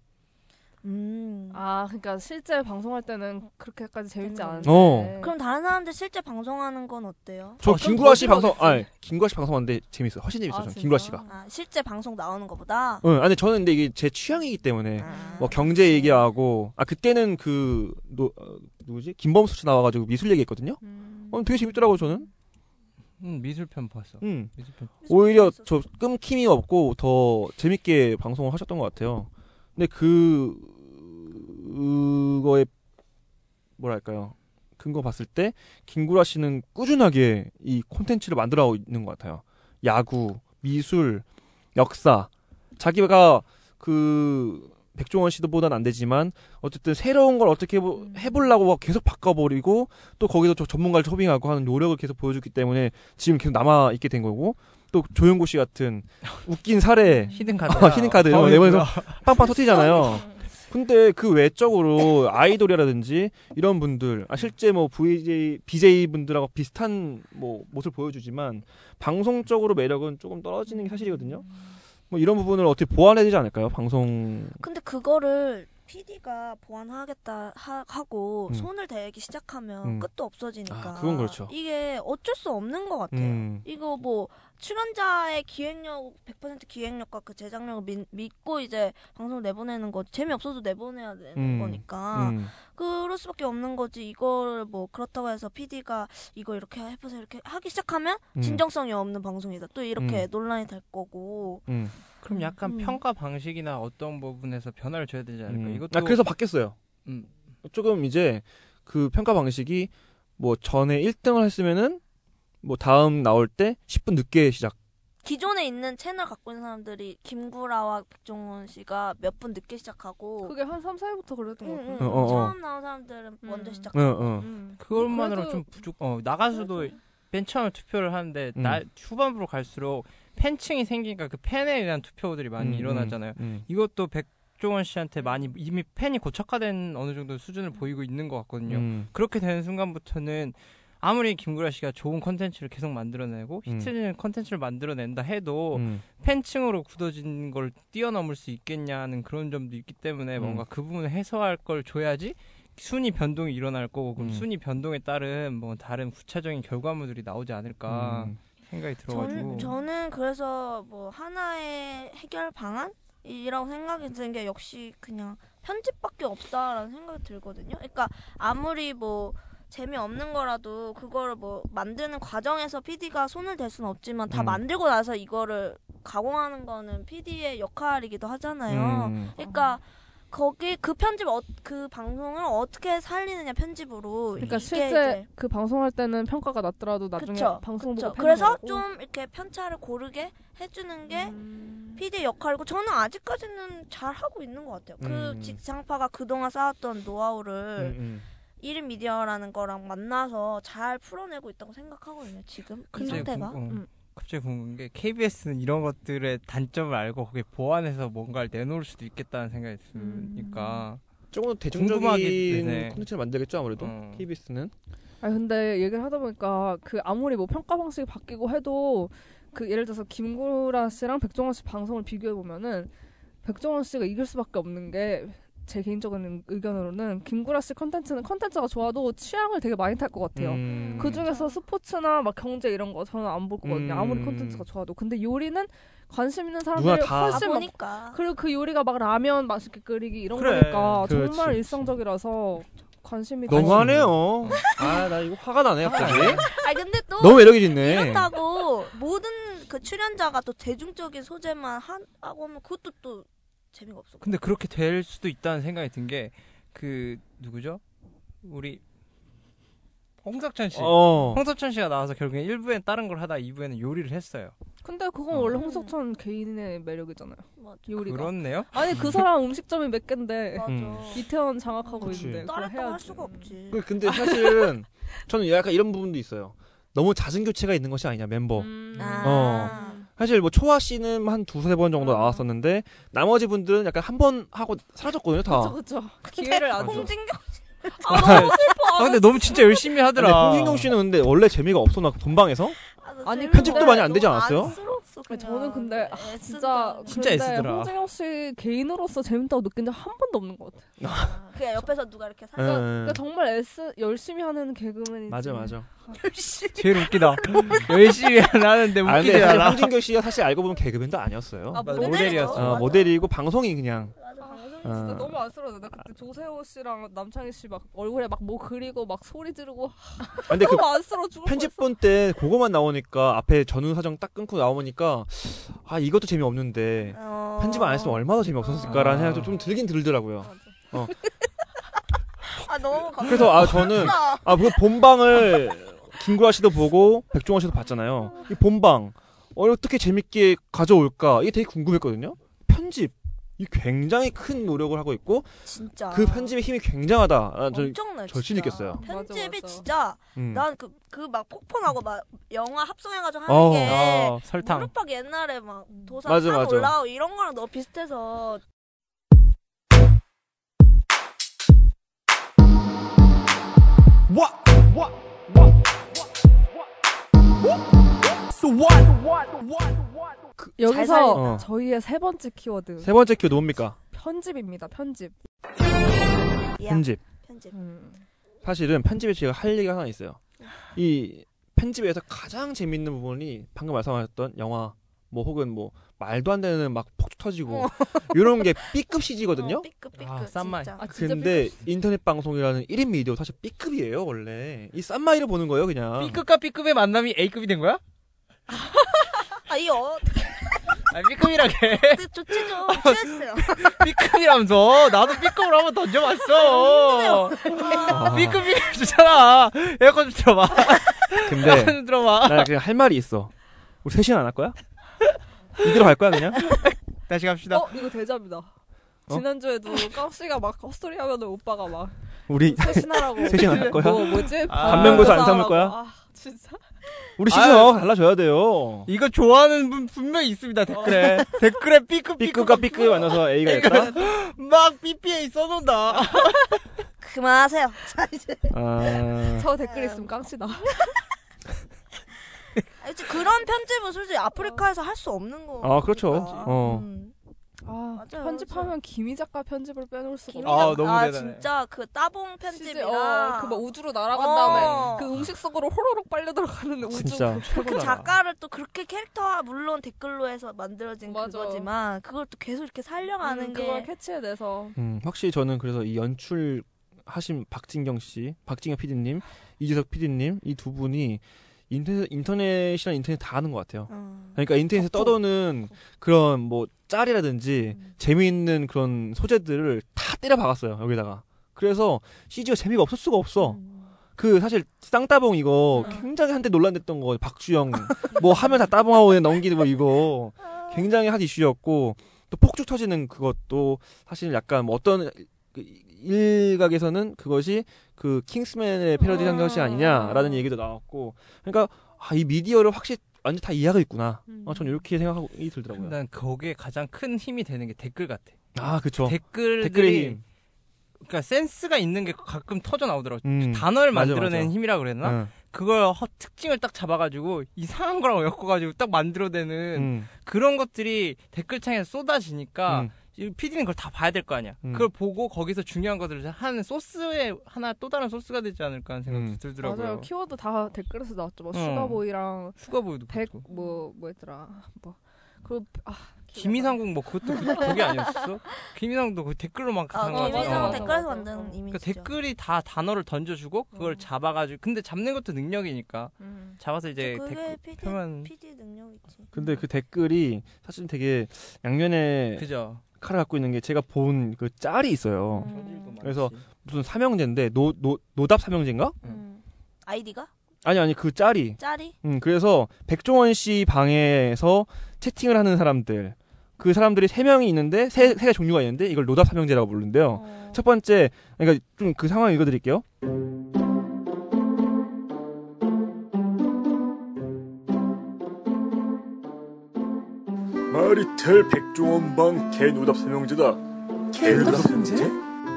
음. 아, 그러니까 실제 방송할 때는 그렇게까지 재밌지 음. 않은데. 어. 그럼 다른 사람들 실제 방송하는 건 어때요? 저 어, 김구라 씨 방송. 아니 김구라 씨 방송하는데 재밌어요. 훨씬 재밌어요. 아? 김구라 씨가. 아, 실제 방송 나오는 것보다. 응, 아니 저는 근데 이게 제 취향이기 때문에 아. 뭐 경제 얘기하고 아 그때는 그 노, 어, 누구지 김범수 씨 나와가지고 미술 얘기했거든요. 음. 어, 되게 재밌더라고 저는. 음, 미술편 봤어. 음. 미술편. 오히려 저 끊김이 없고 더 재밌게 방송을 하셨던 것 같아요. 근데 그 그거에 뭐랄까요 근거 봤을 때 김구라 씨는 꾸준하게 이 콘텐츠를 만들어가고 있는 것 같아요. 야구, 미술, 역사 자기가 그 백종원 씨도보다는 안 되지만 어쨌든 새로운 걸 어떻게 해보, 음. 해보려고 계속 바꿔버리고 또 거기서 저 전문가를 초빙하고 하는 노력을 계속 보여줬기 때문에 지금 계속 남아 있게 된 거고 또 조영구 씨 같은 웃긴 사례 히든 카드. 어, 히든 카드 이런 거 내보내서 빵빵 터트리잖아요. 근데 그 외적으로 아이돌이라든지 이런 분들, 아 실제 뭐 VJ, BJ 분들하고 비슷한 뭐 모습을 보여주지만 방송적으로 매력은 조금 떨어지는 게 사실이거든요. 뭐 이런 부분을 어떻게 보완해야 되지 않을까요? 방송 근데 그거를 PD가 보완하겠다 하, 고 음. 손을 대기 시작하면 음. 끝도 없어지니까 아, 그건 그렇죠. 이게 어쩔 수 없는 것 같아요. 음, 이거 뭐 출연자의 기획력 100% 기획력과 그 제작력을 믿, 믿고 이제 방송을 내보내는 거지 재미없어도 내보내야 되는 음, 거니까 음, 그럴 수밖에 없는 거지 이걸 뭐 그렇다고 해서 PD가 이거 이렇게 해보세요 이렇게 하기 시작하면 음. 진정성이 없는 방송이다 또 이렇게 음. 논란이 될 거고 음. 그럼 약간 음. 평가 방식이나 어떤 부분에서 변화를 줘야 되지 않을까? 음. 이것도 아 그래서 바뀌었어요. 음, 조금 이제 그 평가 방식이 뭐 전에 1등을 했으면은 뭐 다음 나올 때 10분 늦게 시작. 기존에 있는 채널 갖고 있는 사람들이 김구라와 백종원 씨가 몇 분 늦게 시작하고 그게 한 3, 4회부터 그랬던 것 응, 같아요. 응, 어, 어, 어. 처음 나온 사람들은 먼저 음. 시작하고 응, 응. 음. 그것만으로 그래도- 좀 부족. 어 나가서도 맨 처음에 투표를 하는데 음. 나 후반부로 갈수록 팬층이 생기니까 그 팬에 대한 투표들이 많이 음, 일어나잖아요. 음. 이것도 백종원 씨한테 많이 이미 팬이 고착화된 어느 정도 수준을 보이고 있는 것 같거든요. 음. 그렇게 되는 순간부터는 아무리 김구라 씨가 좋은 컨텐츠를 계속 만들어내고 음. 히트는 컨텐츠를 만들어낸다 해도 음. 팬층으로 굳어진 걸 뛰어넘을 수 있겠냐는 그런 점도 있기 때문에 음. 뭔가 그 부분을 해소할 걸 줘야지 순위 변동이 일어날 거고 그럼 음. 순위 변동에 따른 뭐 다른 구체적인 결과물들이 나오지 않을까 음. 생각이 들어가지고 저는, 저는 그래서 뭐 하나의 해결 방안 이라고 생각이 드는 게 역시 그냥 편집밖에 없다라는 생각이 들거든요. 그러니까 아무리 뭐 재미없는 거라도 그거를 뭐 만드는 과정에서 PD가 손을 댈 수는 없지만 다 음. 만들고 나서 이거를 가공하는 거는 PD의 역할이기도 하잖아요. 음. 그러니까 거기 그 편집 어, 그 방송을 어떻게 살리느냐 편집으로 그러니까 실제 그 방송할 때는 평가가 낮더라도 나중에 그쵸, 방송 그쵸. 보고 그래서 되고. 좀 이렇게 편차를 고르게 해주는 게 음. PD의 역할이고 저는 아직까지는 잘 하고 있는 것 같아요. 그 음. 지상파가 그동안 쌓았던 노하우를 음, 음. 1인 미디어라는 거랑 만나서 잘 풀어내고 있다고 생각하거든요. 지금 이 갑자기 상태가. 궁- 어, 음. 갑자기 궁금한 게 KBS는 이런 것들의 단점을 알고 거기에 보완해서 뭔가를 내놓을 수도 있겠다는 생각이 드니까 조금 더 대중적인 되네. 콘텐츠를 만들겠죠 아무래도 어. KBS는. 아 근데 얘기를 하다 보니까 그 아무리 뭐 평가 방식이 바뀌고 해도 그 예를 들어서 김구라 씨랑 백종원 씨 방송을 비교해 보면은 백종원 씨가 이길 수밖에 없는 게 제 개인적인 의견으로는 김구라 씨 컨텐츠는 컨텐츠가 좋아도 취향을 되게 많이 탈 것 같아요. 음. 그 중에서 스포츠나 막 경제 이런 거 저는 안 볼 거거든요. 음. 아무리 컨텐츠가 좋아도. 근데 요리는 관심 있는 사람들이 다. 아 훨씬 막 보니까 그리고 그 요리가 막 라면 맛있게 끓이기 이런 그래. 거니까 그렇지, 정말 그렇지. 일상적이라서 관심이 너무하네요. 아 나 이거 화가 나네 갑자기. 아 근데 또 너무 매력이 있네. 이렇다고 모든 그 출연자가 또 대중적인 소재만 한- 하고 하면 그것도 또 재미가 없어. 근데 그렇게 될 수도 있다는 생각이 든 게 그 누구죠? 우리 홍석천 씨. 어. 홍석천 씨가 나와서 결국엔 1부엔 다른 걸 하다 2부에는 요리를 했어요. 근데 그건 어. 원래 홍석천 개인의 매력이잖아요. 맞아. 요리가. 그렇네요. 아니 그 사람 음식점이 몇 갠데 맞아. 음. 이태원 장악하고 그치. 있는데 그걸 따랐다고 할 해야지. 수가 없지. 그- 근데 사실은 저는 약간 이런 부분도 있어요. 너무 잦은 교체가 있는 것이 아니냐 멤버. 음. 아. 사실 뭐 초아 씨는 한 두세 번 정도 어. 나왔었는데 나머지 분들은 약간 한 번 하고 사라졌거든요 다. 그쵸 그쵸. 기회를 안 줘. 홍진경 아, 아, 근데 너무 진짜 열심히 근데 하더라. 홍진경 씨는 근데 원래 재미가 없었나 본방에서? 아니, 편집도 근데 많이 안 되지 않았어요? 저는 근데 아. 진짜 진짜 근데 애쓰더라. 홍진영 씨 개인으로서 재밌다고 느낀 적 한 번도 없는 것 같아요. 아, 그냥 옆에서 누가 이렇게 살 그러니까, 예. 그러니까 정말 애쓰 열심히 하는 개그맨이 맞아 맞아. 제일 웃기다. 열심히 하는데 아 웃기지 않아. 홍진경 씨가 사실 알고 보면 개그맨도 아니었어요. 아, 모델이죠. 모델이었어. 어. 모델이고 방송이 그냥. 방송 진짜 어. 너무 안쓰러워. 나 그때 조세호 씨랑 남창희 씨 막 얼굴에 막 뭐 그리고 막 소리 지르고 아, 근데 그 너무 안쓰러워 죽을 편집본 때 그거만 나오니까 앞에 전후 사정 딱 끊고 나오니까 아 이것도 재미없는데 어. 편집 안 했으면 얼마나 재미없었을까라는 아. 생각이 좀 들긴 들더라고요. 뻔했어. 아 너무 감동. 그래서 아 저는 아그 본방을 김구라 씨도 보고 백종원 씨도 봤잖아요. 이 본방 어떻게 재밌게 가져올까 이게 되게 궁금했거든요. 편집 이 굉장히 큰 노력을 하고 있고 진짜. 그 편집의 힘이 굉장하다. 아, 저, 엄청나. 절친. 있겠어요. 편집이 맞아, 맞아. 진짜 음. 난그 그 막 폭포나고 막 영화 합성해가지고 하는 어. 게 어, 설탕. 무릎팍 옛날에 막 도산 맞아, 산. 올라오고 이런 거랑 너무 비슷해서 잘 여기서 살린다. 저희의 세 번째 키워드 세 번째 키워드 뭡니까? 편집입니다. 편집. 야, 편집. 편집. 음. 사실은 편집에 제가 할 얘기가 하나 있어요. 이 편집에서 가장 재밌는 부분이 방금 말씀하셨던 영화 뭐 혹은 뭐 말도 안 되는 막 폭주 터지고 이런 게 B급 CG거든요. 어, 삐끗 삐끗 아, 싼말. 진짜. 아 진짜 근데 인터넷 방송이라는 1인 미디어 사실 B급이에요 원래 이 싼마이를 보는 거예요 그냥 B급과 B급의 만남이 A급이 된 거야? 아 이거 아니 B급이라게 좋지 좀 취했어요. B급이라면서 나도 B급으로 한번 던져봤어 아, B급 B급 좋잖아 에어컨 좀 틀어봐 근데 에어컨 좀 틀어봐 나 그냥 할 말이 있어 우리 셋이는 안할 거야? 이대로 갈 거야 그냥? 다시 갑시다 어 이거 대접이다. 지난주에도 깡씨가 막 헛소리 하면 오빠가 막 우리 셋이나라고 셋이 안할 거야? 뭐 뭐지? 아. 반면교사 안 삼을 거야? 아 진짜 우리 시즌 달라져야 돼요 이거 좋아하는 분 분명히 있습니다 댓글에 댓글에 B급 B급과 B급 만나서 A가 됐다? 막 BPA 써놓는다 그만하세요. 자 이제 아... 저 댓글 있으면 깡씨다. 이제 그런 편집은 솔직히 아프리카에서 할 수 없는 거. 아, 그렇죠. 어. 음. 아 맞아요, 편집하면 김희 작가 편집을 빼놓을 수가 없어. 아, 작- 너무 아 대단해. 진짜 그 따봉 어, 편집이랑 그막 우주로 날아간 어. 다음에 그 음식 속으로 호로록 빨려 들어가는 우주 진짜 그 최고다 작가를 또 그렇게 캐릭터화 물론 댓글로 해서 만들어진 맞아. 그거지만 그걸 또 계속 이렇게 살려가는 음, 게 그걸 캐치해내서 음, 확실히 저는 그래서 이 연출 하신 박진경 씨, 박진경 PD님, 이재석 PD님 이 두 분이 인터넷 인터넷이랑 인터넷 다 하는 것 같아요. 어. 그러니까 인터넷에 떠도는 그런 뭐 짤이라든지 음. 재미있는 그런 소재들을 다 때려 박았어요 여기다가. 그래서 CG가 재미가 없을 수가 없어. 음. 그 사실 쌍따봉 이거 음. 굉장히 한때 논란됐던 거 박주영 뭐 하면 다 따봉하고 넘기는 거 이거 굉장히 핫 이슈였고 또 폭죽 터지는 그것도 사실 약간 뭐 어떤 그 일각에서는 그것이 그 킹스맨의 패러디 한 것이 아니냐라는 얘기도 나왔고 그러니까 아, 이 미디어를 확실히 완전 다 이해하고 있구나. 음. 어, 저는 이렇게 생각하고 들더라고요. 난 거기에 가장 큰 힘이 되는 게 댓글 같아 아 그쵸. 댓글들이 댓글의 힘. 그러니까 센스가 있는 게 가끔 터져 나오더라고 음. 단어를 맞아, 만들어낸 맞아. 힘이라 그랬나? 응. 그걸 허- 특징을 딱 잡아가지고 이상한 거랑 엮어가지고 딱 만들어내는 음. 그런 것들이 댓글창에서 쏟아지니까 음. PD는 그걸 다 봐야 될 거 아니야. 음. 그걸 보고 거기서 중요한 것들을 하는 소스에 하나 또 다른 소스가 되지 않을까 하는 생각이 음. 들더라고요. 맞아요 키워드 다 댓글에서 나왔죠 뭐 어. 슈가보이랑 슈가보이도 백 그렇고. 뭐 뭐였더라 뭐그 아, 기미상궁 뭐 그것도 그, 그게 아니었어? 기미상궁도 그 댓글로만 아, 한 거잖아. 기미상궁 맞아, 댓글에서. 만든 이미지죠. 그러니까 댓글이 다 단어를 던져주고 그걸 음. 잡아가지고 근데 잡는 것도 능력이니까 음. 잡아서 이제 그게 댓글 PD, 표현 PD 능력이지. 근데 그 댓글이 사실 되게 양면의 그죠. 칼을 갖고 있는 게 제가 본 그 짤이 있어요. 음. 그래서 무슨 삼형제인데 노, 노, 노답 삼형제인가? 음. 아이디가 아니 아니 그 짤이 짤이 음, 그래서 백종원 씨 방에서 채팅을 하는 사람들 그 사람들이 세 명이 있는데 세, 세 개의 종류가 있는데 이걸 노답 삼형제라고 부르는데요. 어. 첫 번째 그러니까 좀 그 상황 읽어드릴게요. 마리텔 백종원방 개노답 삼형제다. 개노답 삼형제?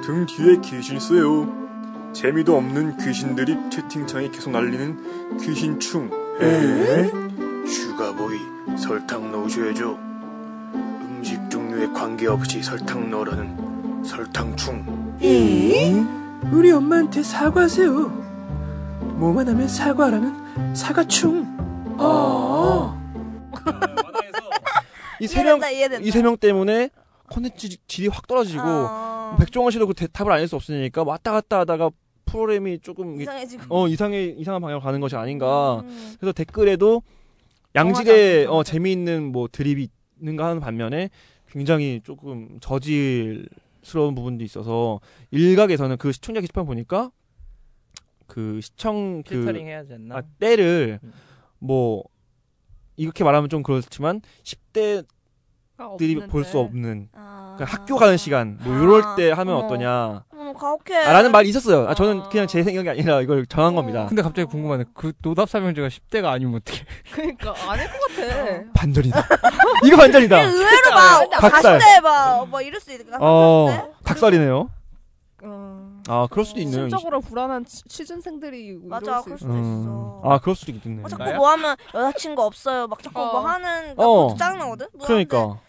등 뒤에 귀신 있어요. 재미도 없는 귀신들이 채팅창에 계속 날리는 귀신충. 에? 슈가보이 설탕 넣으셔야죠. 음식 종류에 관계없이 설탕 넣으라는 설탕충. 우리 엄마한테 사과하세요. 뭐만 하면 사과라는 사과충. 아. 이 세 명. 이 세 명 때문에 콘텐츠 질이 확 떨어지고 어. 백종원 씨도 그 대답을 안 할 수 없으니까 왔다 갔다 하다가 프로그램이 조금 이상해지고. 어 이상의 이상한 방향으로 가는 것이 아닌가. 음. 그래서 댓글에도 양질의 어, 재미있는 뭐 드립이 있는가 하는 반면에 굉장히 조금 저질스러운 부분도 있어서 일각에서는 그 시청자 게시판 보니까 그 시청 그? 아, 때를 음. 뭐 이렇게 말하면 좀 그렇지만 10대들이 아, 없는데. 볼수 없는 아. 그러니까 학교 가는 시간 뭐 이럴 아, 때 하면 어머. 어떠냐. 음, 가혹해. 아, 라는 말이 있었어요. 아, 저는 그냥 제 생각이 아니라 이걸 정한 겁니다. 근데 갑자기 궁금하네. 그 노답 삼형제가 10대가 아니면 어떻게? 그러니까 아닐 것 같아. 반전이다. 이거 반전이다. 의외로 막 각살. 40대 막뭐 이럴 수 있으니까. 어, 닭살이네요. 어, 아, 그럴 수도 있네요. 심적으로 불안한 취- 취준생들이 맞아, 그럴 있어. 수도 음. 있어. 아, 그럴 수도 있겠네. 어, 자꾸 뭐 하면 여자친구 없어요. 막 자꾸 뭐 어. 하는 어. 짜증나거든. 뭐 그러니까. 하는데,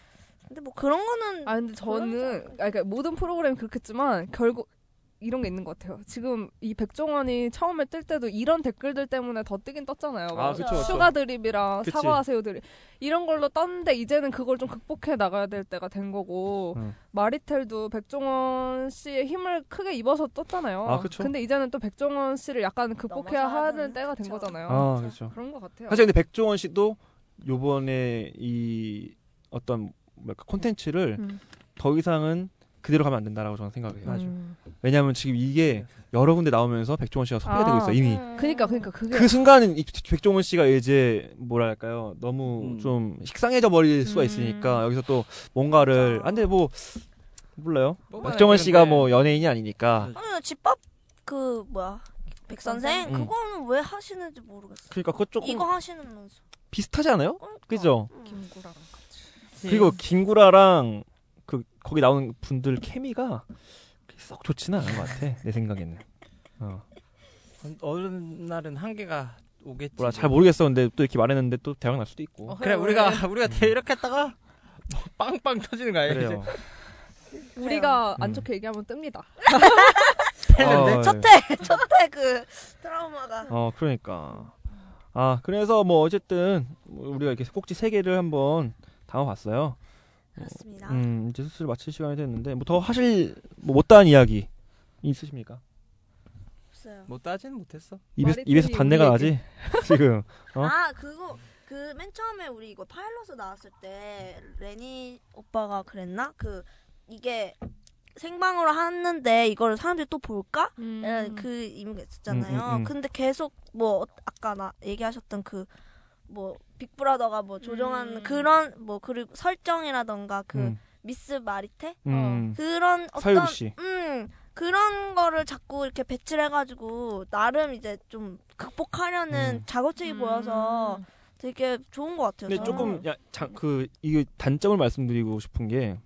근데 뭐 그런 거는 아 근데 저는 아, 그러니까 모든 프로그램이 그렇겠지만 결국 이런 게 있는 것 같아요. 지금 이 백종원이 처음에 뜰 때도 이런 댓글들 때문에 더 뜨긴 떴잖아요. 막 아, 그쵸, 그쵸. 슈가 드립이랑 그치. 사과하세요 드립 이런 걸로 떴는데 이제는 그걸 좀 극복해 나가야 될 때가 된 거고 음. 마리텔도 백종원 씨의 힘을 크게 입어서 떴잖아요. 아, 그쵸. 근데 이제는 또 백종원 씨를 약간 극복해야 하는 때가 된. 거잖아요. 아, 그렇죠. 그런 것 같아요. 사실 근데 백종원 씨도 요번에 이 어떤 뭐랄까 콘텐츠를 음. 더 이상은 그대로 가면 안 된다라고 저는 생각을 해요. 음. 왜냐하면 지금 이게 여러 군데 나오면서 백종원 씨가 섭외가 되고 아, 있어 요 이미. 그니까 그니까 그게 그 순간 이 백종원 씨가 이제 뭐랄까요 너무 음. 좀 식상해져 버릴 수가 음. 있으니까 여기서 또 뭔가를. 안돼 뭐 몰라요 백종원 씨가. 뭐 연예인이 아니니까 아니, 집밥 그 뭐야 백 선생 음. 그거는 왜 하시는지 모르겠어. 그러니까 그거 조금 이거 하시면서 비슷하지 않아요? 그죠? 음. 김구라랑 같이. 그리고 김구라랑 그 거기 나오는 분들 케미가 썩 좋지는 않은 것 같아 내 생각에는. 어. 어느 날은 한계가 오겠지. 몰라 잘 모르겠어 근데 또 이렇게 말했는데 또 대박 날 수도 있고. 어, 그래 우리가 우리가 대 이렇게 했다가 뭐 빵빵 터지는 거야. 그래요. 우리가 안 음. 좋게 얘기하면 뜹니다. 어, 첫해 첫해 그 트라우마가 어, 그러니까. 아, 그래서 뭐 어쨌든 뭐 우리가 이렇게 꼭지 세 개를 한번 담아봤어요. 그렇습니다. 음, 이제 슬슬 마칠 시간이 됐는데 뭐 더 하실 뭐 못다한 이야기 있으십니까? 없어요. 못 따지는 못했어. 입에서 말이 입에서 단내가 나지 지금. 어? 아 그거 그 맨 처음에 우리 이거 파일럿 나왔을 때 레니 오빠가 그랬나 그 이게 생방으로 하는데 이걸 사람들이 또 볼까? 음. 이런 그 의미가 있었잖아요. 음, 음, 음. 근데 계속 뭐 아까 나 얘기하셨던 그 뭐 빅브라더가 뭐 조정하는 음. 그런 뭐 그리고 설정이라던가 그 음, 미스 마리테 음. 그런 어떤 서유리 씨. 음 그런 거를 자꾸 이렇게 배치를 해가지고 나름 이제 좀 극복하려는 음. 작업책이 보여서 되게 좋은 것 같아요. 근데 저는. 조금 야, 자, 그 이게 단점을 말씀드리고 싶은 게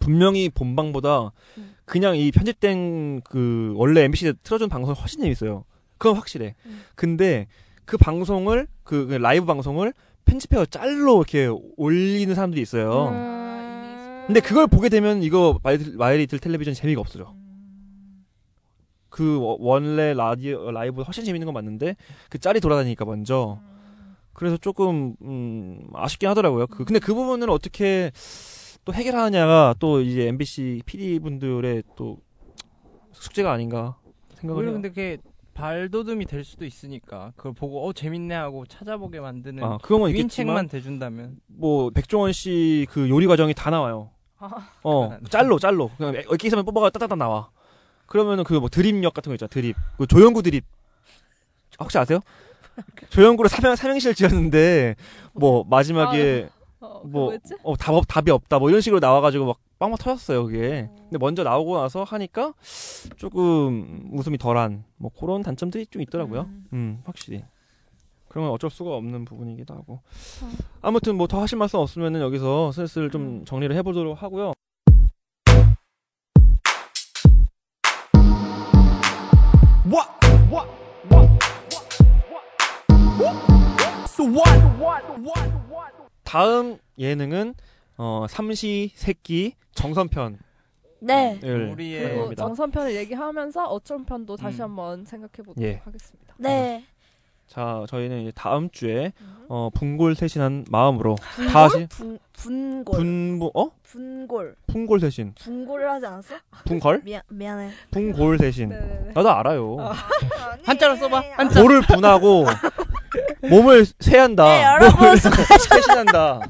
분명히 본방보다 음. 그냥 이 편집된 그 원래 MBC 틀어준 방송이 훨씬 재밌어요. 그건 확실해. 음. 근데 그 방송을 그, 그 라이브 방송을 편집해서 짤로 이렇게 올리는 사람들이 있어요. 음. 근데 그걸 보게 되면 이거 마이리틀, 텔레비전 재미가 없어져. 그 워- 원래 라디오 라이브 훨씬 재밌는 건 맞는데 그 짤이 돌아다니니까 먼저 그래서 조금 음, 아쉽긴 하더라고요. 그 근데 그 부분을 어떻게 또 해결하느냐가 또 이제 MBC PD 분들의 또 숙제가 아닌가 생각을 해요. 근데 그게 발돋움이 될 수도 있으니까 그걸 보고 어 재밌네 하고 찾아보게 만드는 아 그건 있겠지만 유인책만 대준다면 뭐 백종원 씨 그 요리 과정이 다 나와요. 아. 어. 짤로 짤로 그냥 액기스만 뽑아가 따따따 나와. 그러면은 그 뭐 드립력 같은 거 있잖아 드립 그 조영구 드립 혹시 아세요? 조영구를 삼형 삼형실 지었는데 뭐 마지막에 어, 그 뭐? 어, 답 없, 답이 없다 뭐 이런 식으로 나와가지고 막 빵빵 터졌어요 그게. 근데 먼저 나오고 나서 하니까 조금 웃음이 덜한 뭐 그런 단점들이 좀 있더라고요. 음, 확실히. 그러면 어쩔 수가 없는 부분이기도 하고. 아무튼 뭐 더 하실 말씀 없으면은 여기서 슬슬 좀 정리를 해보도록 하고요. 다음 예능은 어, 삼시 세끼 정선편을 네. 우리의 그리고 합니다. 정선편을 얘기하면서 어촌편도 다시 음. 한번 생각해 보도록 예. 하겠습니다. 네. 자 저희는 이제 다음 주에 음. 어, 분골쇄신한 마음으로 다시 분 분골 분부 어 분골 풍골 대신 분골을 하지 않았어? 분걸 미안 미안해. 풍골 대신 네네네. 나도 알아요 아니, 한자로 써봐. 아니, 한자. 골을 분하고 몸을 쇄한다 네, 여러분 몸을 쇄신한다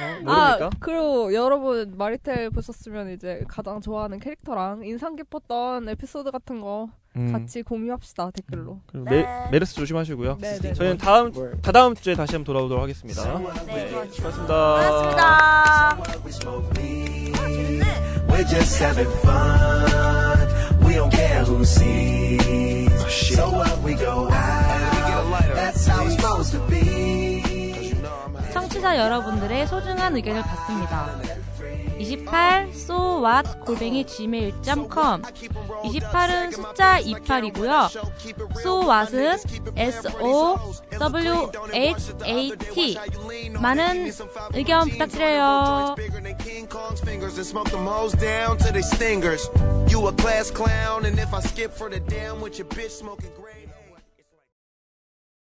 모르니까. 아 그리고 여러분 마리텔 보셨으면 이제 가장 좋아하는 캐릭터랑 인상 깊었던 에피소드 같은 거 음. 같이 공유합시다 댓글로. 그리고 메, 메르스 조심하시고요. 네, 네. 저희는 다음 다다음 주에 다시 한번 돌아오도록 하겠습니다. 네, 고맙습니다. Don't care who sees. So 청취자 여러분들의 소중한 의견을 받습니다. 28 so what 골뱅이 gmail.com 28은 숫자 28이고요. so what은 s o w h a t 많은 의견 부탁드려요. You a class clown, and if I skip for the damn with your bitch smoking.